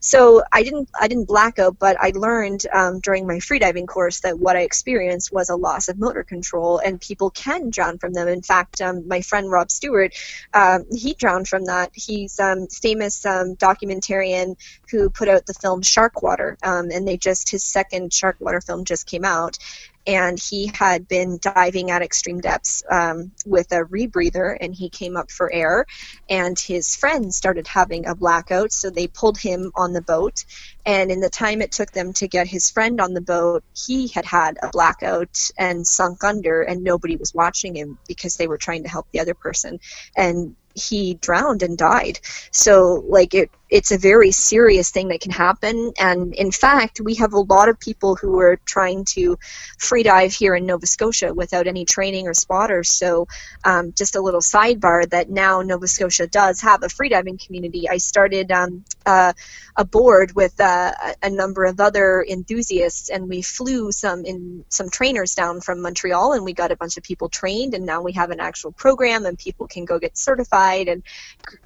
S3: So I didn't I didn't black out, but I learned um, during my freediving course that what I experienced was a loss of motor control, and people can drown from them. In fact, um, my friend Rob Stewart, uh, he drowned from that. He's um, famous um, documentarian who put out the film Sharkwater, um, and they just his second Sharkwater film just came out, and he had been diving at extreme depths um, with a rebreather and he came up for air and his friend started having a blackout so they pulled him on the boat and in the time it took them to get his friend on the boat he had had a blackout and sunk under and nobody was watching him because they were trying to help the other person and he drowned and died. So like it it's a very serious thing that can happen and in fact we have a lot of people who are trying to free dive here in Nova Scotia without any training or spotters. So um, just a little sidebar that now Nova Scotia does have a freediving community. I started um, uh, a board with uh, a number of other enthusiasts and we flew some in some trainers down from Montreal and we got a bunch of people trained and now we have an actual program and people can go get certified and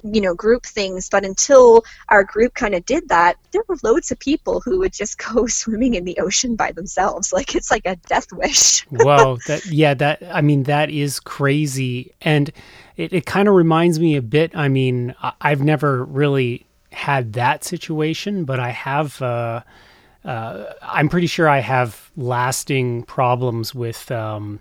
S3: you know group things but until our group kind of did that there were loads of people who would just go swimming in the ocean by themselves like it's like a death wish
S2: Whoa, that yeah that i mean that is crazy and it, it kind of reminds me a bit i mean i've never really had that situation, but I have. Uh, uh, I'm pretty sure I have lasting problems with um,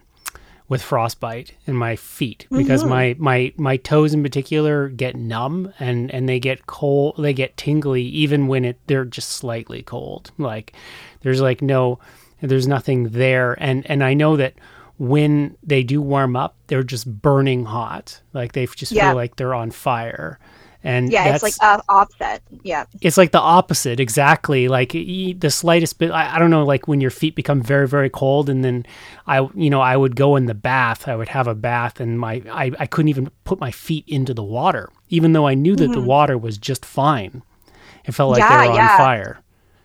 S2: with frostbite in my feet because mm-hmm. my, my my toes in particular get numb and and they get cold they get tingly even when it they're just slightly cold like there's like no there's nothing there and and I know that when they do warm up they're just burning hot like they just yeah. feel like they're on fire and
S3: yeah, it's like uh, offset. Yeah,
S2: it's like the opposite exactly. Like the slightest bit. I, I, don't know. Like when your feet become very very cold, and then I, you know, I would go in the bath. I would have a bath, and my I, I couldn't even put my feet into the water, even though I knew that mm-hmm. the water was just fine. It felt like yeah, they were yeah. on fire.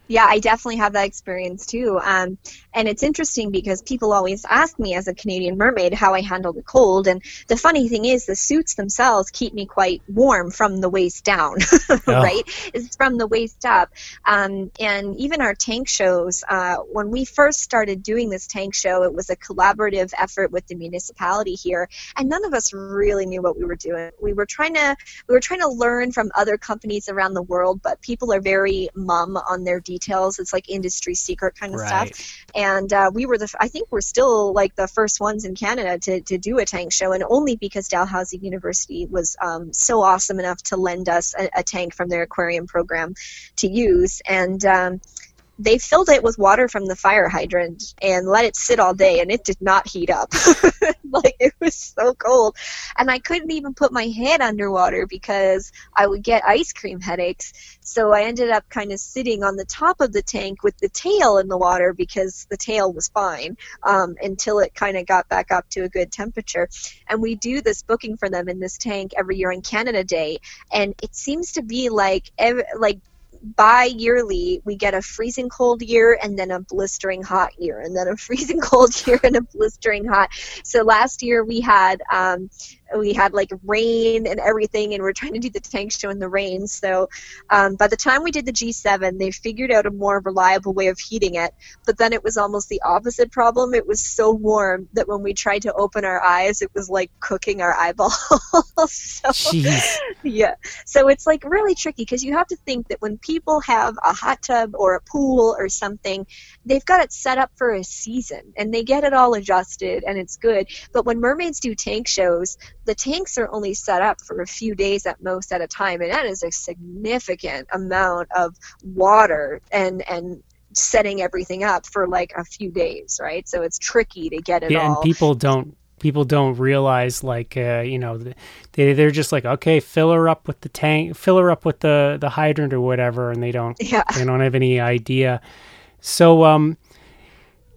S3: Yeah, I definitely have that experience too. Um, and it's interesting because people always ask me as a Canadian mermaid how I handle the cold. And the funny thing is, the suits themselves keep me quite warm from the waist down, oh. right? It's from the waist up. Um, and even our tank shows, uh, when we first started doing this tank show, it was a collaborative effort with the municipality here. And none of us really knew what we were doing. We were trying to, we were trying to learn from other companies around the world, but people are very mum on their details details. It's like industry secret kind of right. stuff. And uh, we were the, I think we're still like the first ones in Canada to, to do a tank show, and only because Dalhousie University was um, so awesome enough to lend us a, a, tank from their aquarium program to use. And um, they filled it with water from the fire hydrant and let it sit all day and it did not heat up. Like it was so cold. And i couldn't even put my head underwater because i would get ice cream headaches. So i ended up kind of sitting on the top of the tank with the tail in the water because the tail was fine um, until it kind of got back up to a good temperature. And we do this booking for them in this tank every year on canada day and it seems to be like ev- like bi-yearly we get a freezing cold year and then a blistering hot year and then a freezing cold year and a blistering hot. So last year we had um, we had like rain and everything and we are trying to do the tank show in the rain. So um, by the time we did the g7 they figured out a more reliable way of heating it but then it was almost the opposite problem. It was so warm that when we tried to open our eyes it was like cooking our eyeballs. So Jeez. yeah. So it's like really tricky because you have to think that when people have a hot tub or a pool or something they've got it set up for a season and they get it all adjusted and it's good. But when mermaids do tank shows the tanks are only set up for a few days at most at a time, and that is a significant amount of water and and setting everything up for like a few days, right? So it's tricky to get it
S2: yeah,
S3: all.
S2: and people don't people don't realize like uh, you know they they're just like okay fill her up with the tank fill her up with the the hydrant or whatever and they don't yeah. they don't have any idea so um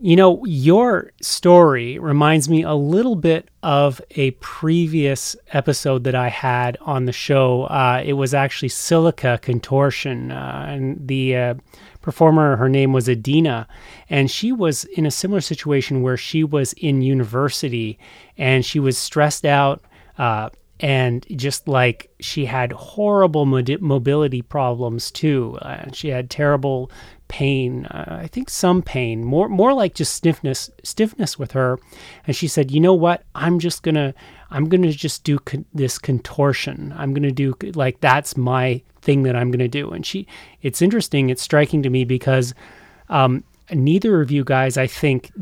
S2: you know, your story reminds me a little bit of a previous episode that I had on the show. Uh, it was actually Silica Contortion, uh, and the uh, performer, her name was Adina, and she was in a similar situation where she was in university and she was stressed out uh, and just like she had horrible mobility problems too. Uh, she had terrible pain. Uh, I think some pain, more more like just stiffness, stiffness with her. And she said, "You know what? I'm just gonna, I'm gonna just do con- this contortion. I'm gonna do like that's my thing that I'm gonna do." And she, it's interesting. It's striking to me because um, neither of you guys, I think,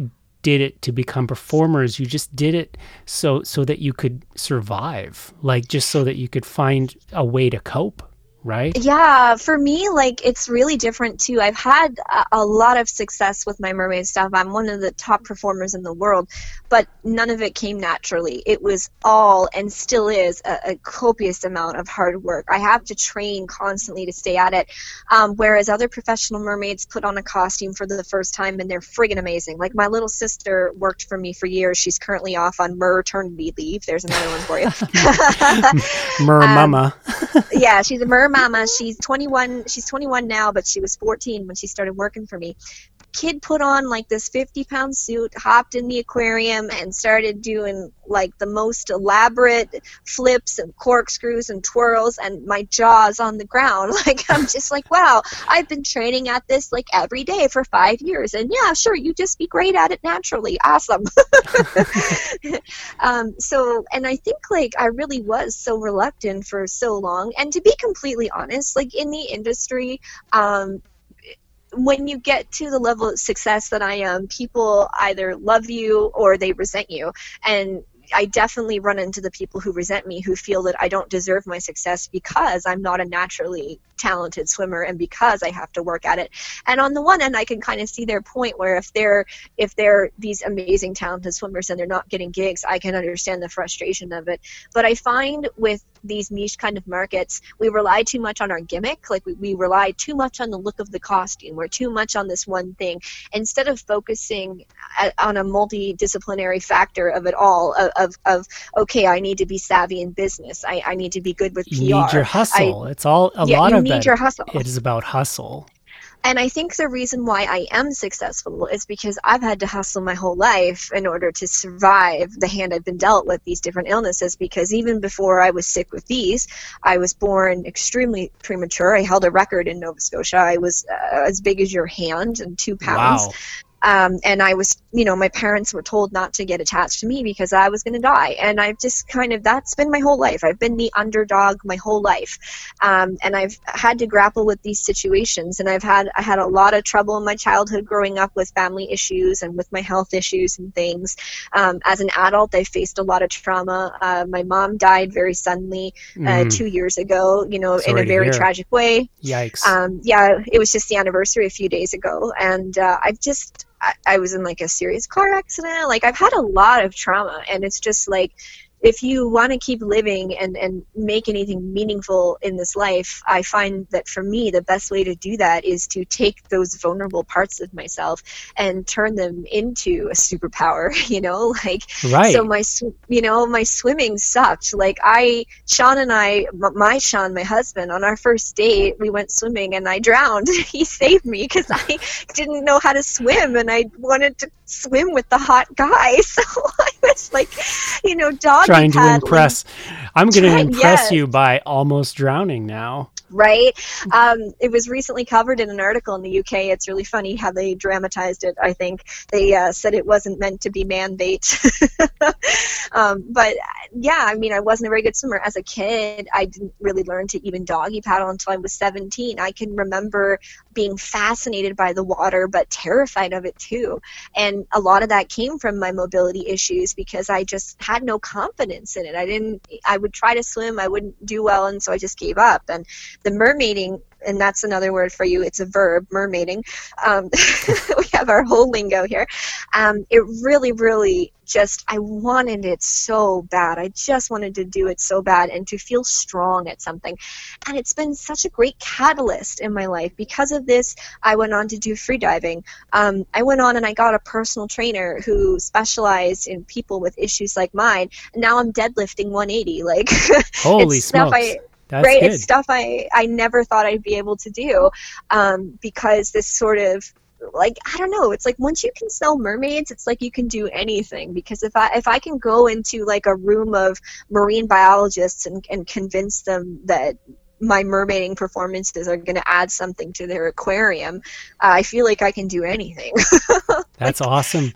S2: did it to become performers you just did it so so that you could survive like just so that you could find a way to cope right?
S3: Yeah, for me, like it's really different too. I've had a, a, lot of success with my mermaid stuff. I'm one of the top performers in the world, but none of it came naturally. It was all and still is a, a copious amount of hard work. I have to train constantly to stay at it. Um, whereas other professional mermaids put on a costume for the first time and they're friggin' amazing. Like my little sister worked for me for years. She's currently off on maternity leave. There's another one for you.
S2: mer um, mama.
S3: yeah, she's a mer mama. She's 21. She's 21 now, but she was 14 when she started working for me. Kid put on like this 50 pound suit, hopped in the aquarium, and started doing like the most elaborate flips and corkscrews and twirls, and my jaw's on the ground. Like, I'm just like, wow, I've been training at this like every day for five years. And yeah, sure, you just be great at it naturally. Awesome. um, so, and I think like I really was so reluctant for so long. And to be completely honest, like in the industry, um, when you get to the level of success that I am, people either love you or they resent you. And I definitely run into the people who resent me who feel that I don't deserve my success because I'm not a naturally talented swimmer and because I have to work at it. And on the one end I can kind of see their point where if they're if they're these amazing talented swimmers and they're not getting gigs, I can understand the frustration of it. But I find with these niche kind of markets, we rely too much on our gimmick. Like we, we rely too much on the look of the costume. We're too much on this one thing instead of focusing at, on a multidisciplinary factor of it all. Of, of, okay, I need to be savvy in business. I, I need to be good with PR.
S2: You need your hustle. I, it's all a
S3: yeah,
S2: lot of
S3: need your hustle.
S2: It is about hustle.
S3: And I think the reason why I am successful is because I've had to hustle my whole life in order to survive the hand I've been dealt with these different illnesses. Because even before I was sick with these, I was born extremely premature. I held a record in Nova Scotia. I was uh, as big as your hand and two pounds.
S2: Wow.
S3: Um, and I was, you know, my parents were told not to get attached to me because I was going to die. And I've just kind of, that's been my whole life. I've been the underdog my whole life. Um, and I've had to grapple with these situations. And I've had, I had a lot of trouble in my childhood growing up with family issues and with my health issues and things. Um, as an adult, I faced a lot of trauma. Uh, my mom died very suddenly uh,
S2: Mm.
S3: two years ago, you know,
S2: Sorry
S3: in a very tragic way
S2: Yikes.
S3: um, yeah, it was just the anniversary a few days ago, and uh, I've just I, I was in like a serious car accident. Like I've had a lot of trauma, and it's just like if you want to keep living and, and make anything meaningful in this life, I find that for me, the best way to do that is to take those vulnerable parts of myself and turn them into a superpower, you know, like,
S2: right.
S3: so my, you know, my swimming sucked. Like I, Sean and I, my Sean, my husband, on our first date, we went swimming and I drowned. he saved me because I didn't know how to swim and I wanted to swim with the hot guy. So I was like, you know, dog
S2: trying to impress. I'm going to impress
S3: yes.
S2: you by almost drowning now.
S3: right? Um, it was recently covered in an article in the UK. It's really funny how they dramatized it. I think they uh, said it wasn't meant to be man bait. um, but yeah, I mean, I wasn't a very good swimmer as a kid. I didn't really learn to even doggy paddle until I was 17. I can remember being fascinated by the water, but terrified of it too. And a lot of that came from my mobility issues because I just had no confidence in it. I didn't. I would try to swim, I wouldn't do well, and so I just gave up. And the mermaiding and that's another word for you. It's a verb mermaiding. Um, we have our whole lingo here. Um, it really really just i wanted it so bad. I just wanted to do it so bad and to feel strong at something. And it's been such a great catalyst in my life. Because of this i went on to do freediving. Um, i went on and i got a personal trainer who specialized in people with issues like mine. And now i'm deadlifting 180 like
S2: Holy smokes.
S3: I,
S2: That's
S3: right
S2: good.
S3: it's stuff i i never thought i'd be able to do um, because this sort of like i don't know it's like once you can sell mermaids it's like you can do anything because if i if i can go into like a room of marine biologists and, and convince them that my mermaiding performances are going to add something to their aquarium uh, i feel like i can do anything
S2: That's awesome.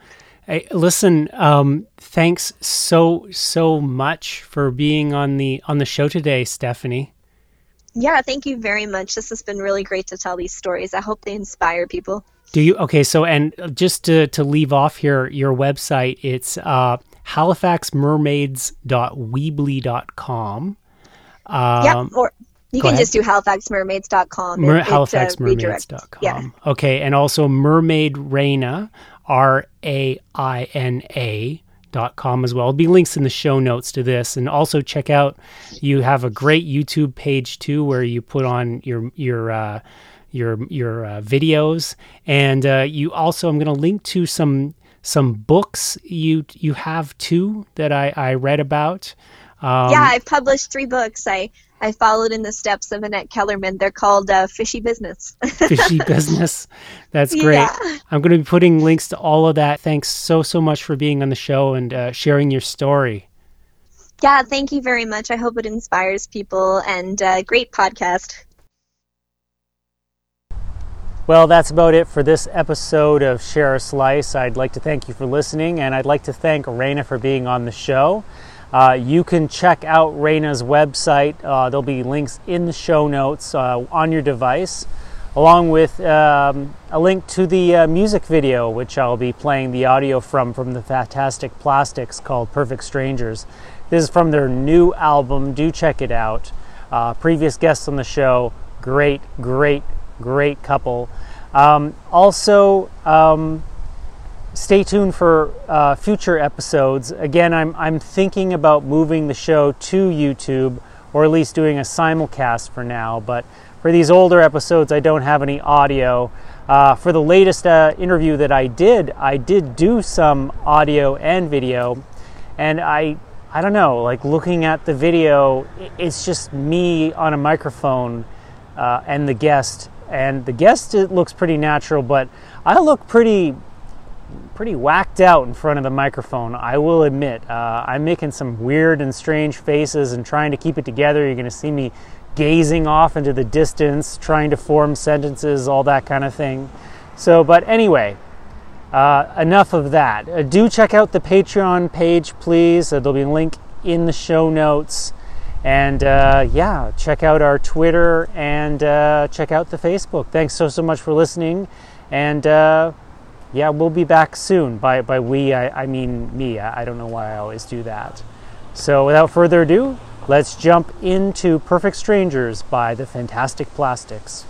S2: Hey, listen, um, thanks so so much for being on the on the show today, Stephanie.
S3: yeah thank you very much this has been really great to tell these stories i hope they inspire people
S2: Do you okay? So, and just to to leave off here, your website it's uh, halifaxmermaids.weebly.com. Um,
S3: yeah or you can
S2: ahead.
S3: just do halifaxmermaids.com
S2: Mer-
S3: It- it, uh, yeah
S2: Okay, and also Mermaid Raina, R A I N A dot com as well. There'll be links in the show notes to this, and also check out. You have a great YouTube page too, where you put on your your uh, your your uh, videos, and uh, you also I'm going to link to some some books you you have too that I I read about.
S3: Um, yeah, I've published three books. I I followed in the steps of Annette Kellermann. They're called uh, Fishy Business.
S2: Fishy Business. That's great. Yeah. I'm going to be putting links to all of that. Thanks so, so much for being on the show and uh, sharing your story.
S3: Yeah, thank you very much. I hope it inspires people and uh, great podcast.
S2: Well, that's about it for this episode of Share a Slice. I'd like to thank you for listening, and I'd like to thank Raina for being on the show. Uh, you can check out Raina's website. Uh, there'll be links in the show notes uh, on your device, along with um, a link to the uh, music video, which I'll be playing the audio from from the Fantastic Plastics called Perfect Strangers. This is from their new album. Do check it out. Uh, previous guests on the show, great, great, great couple. Um, also, um, stay tuned for uh, future episodes. Again, I'm, I'm thinking about moving the show to YouTube or at least doing a simulcast for now. But for these older episodes, I don't have any audio. Uh, for the latest uh, interview that I did, I did do some audio and video, and I I don't know, like looking at the video, it's just me on a microphone uh, and the guest. And the guest it looks pretty natural, but I look pretty pretty whacked out in front of the microphone, I will admit. Uh, I'm making some weird and strange faces and trying to keep it together. You're going to see me gazing off into the distance, trying to form sentences, all that kind of thing. So, but anyway, uh, enough of that. Uh, do check out the Patreon page, please. Uh, there'll be a link in the show notes. And uh, yeah, check out our Twitter and uh, check out the Facebook. Thanks so, so much for listening. And yeah, we'll be back soon. By, by we, I, I mean me. I, I don't know why I always do that. So without further ado, let's jump into Perfect Strangers by the Fantastic Plastics.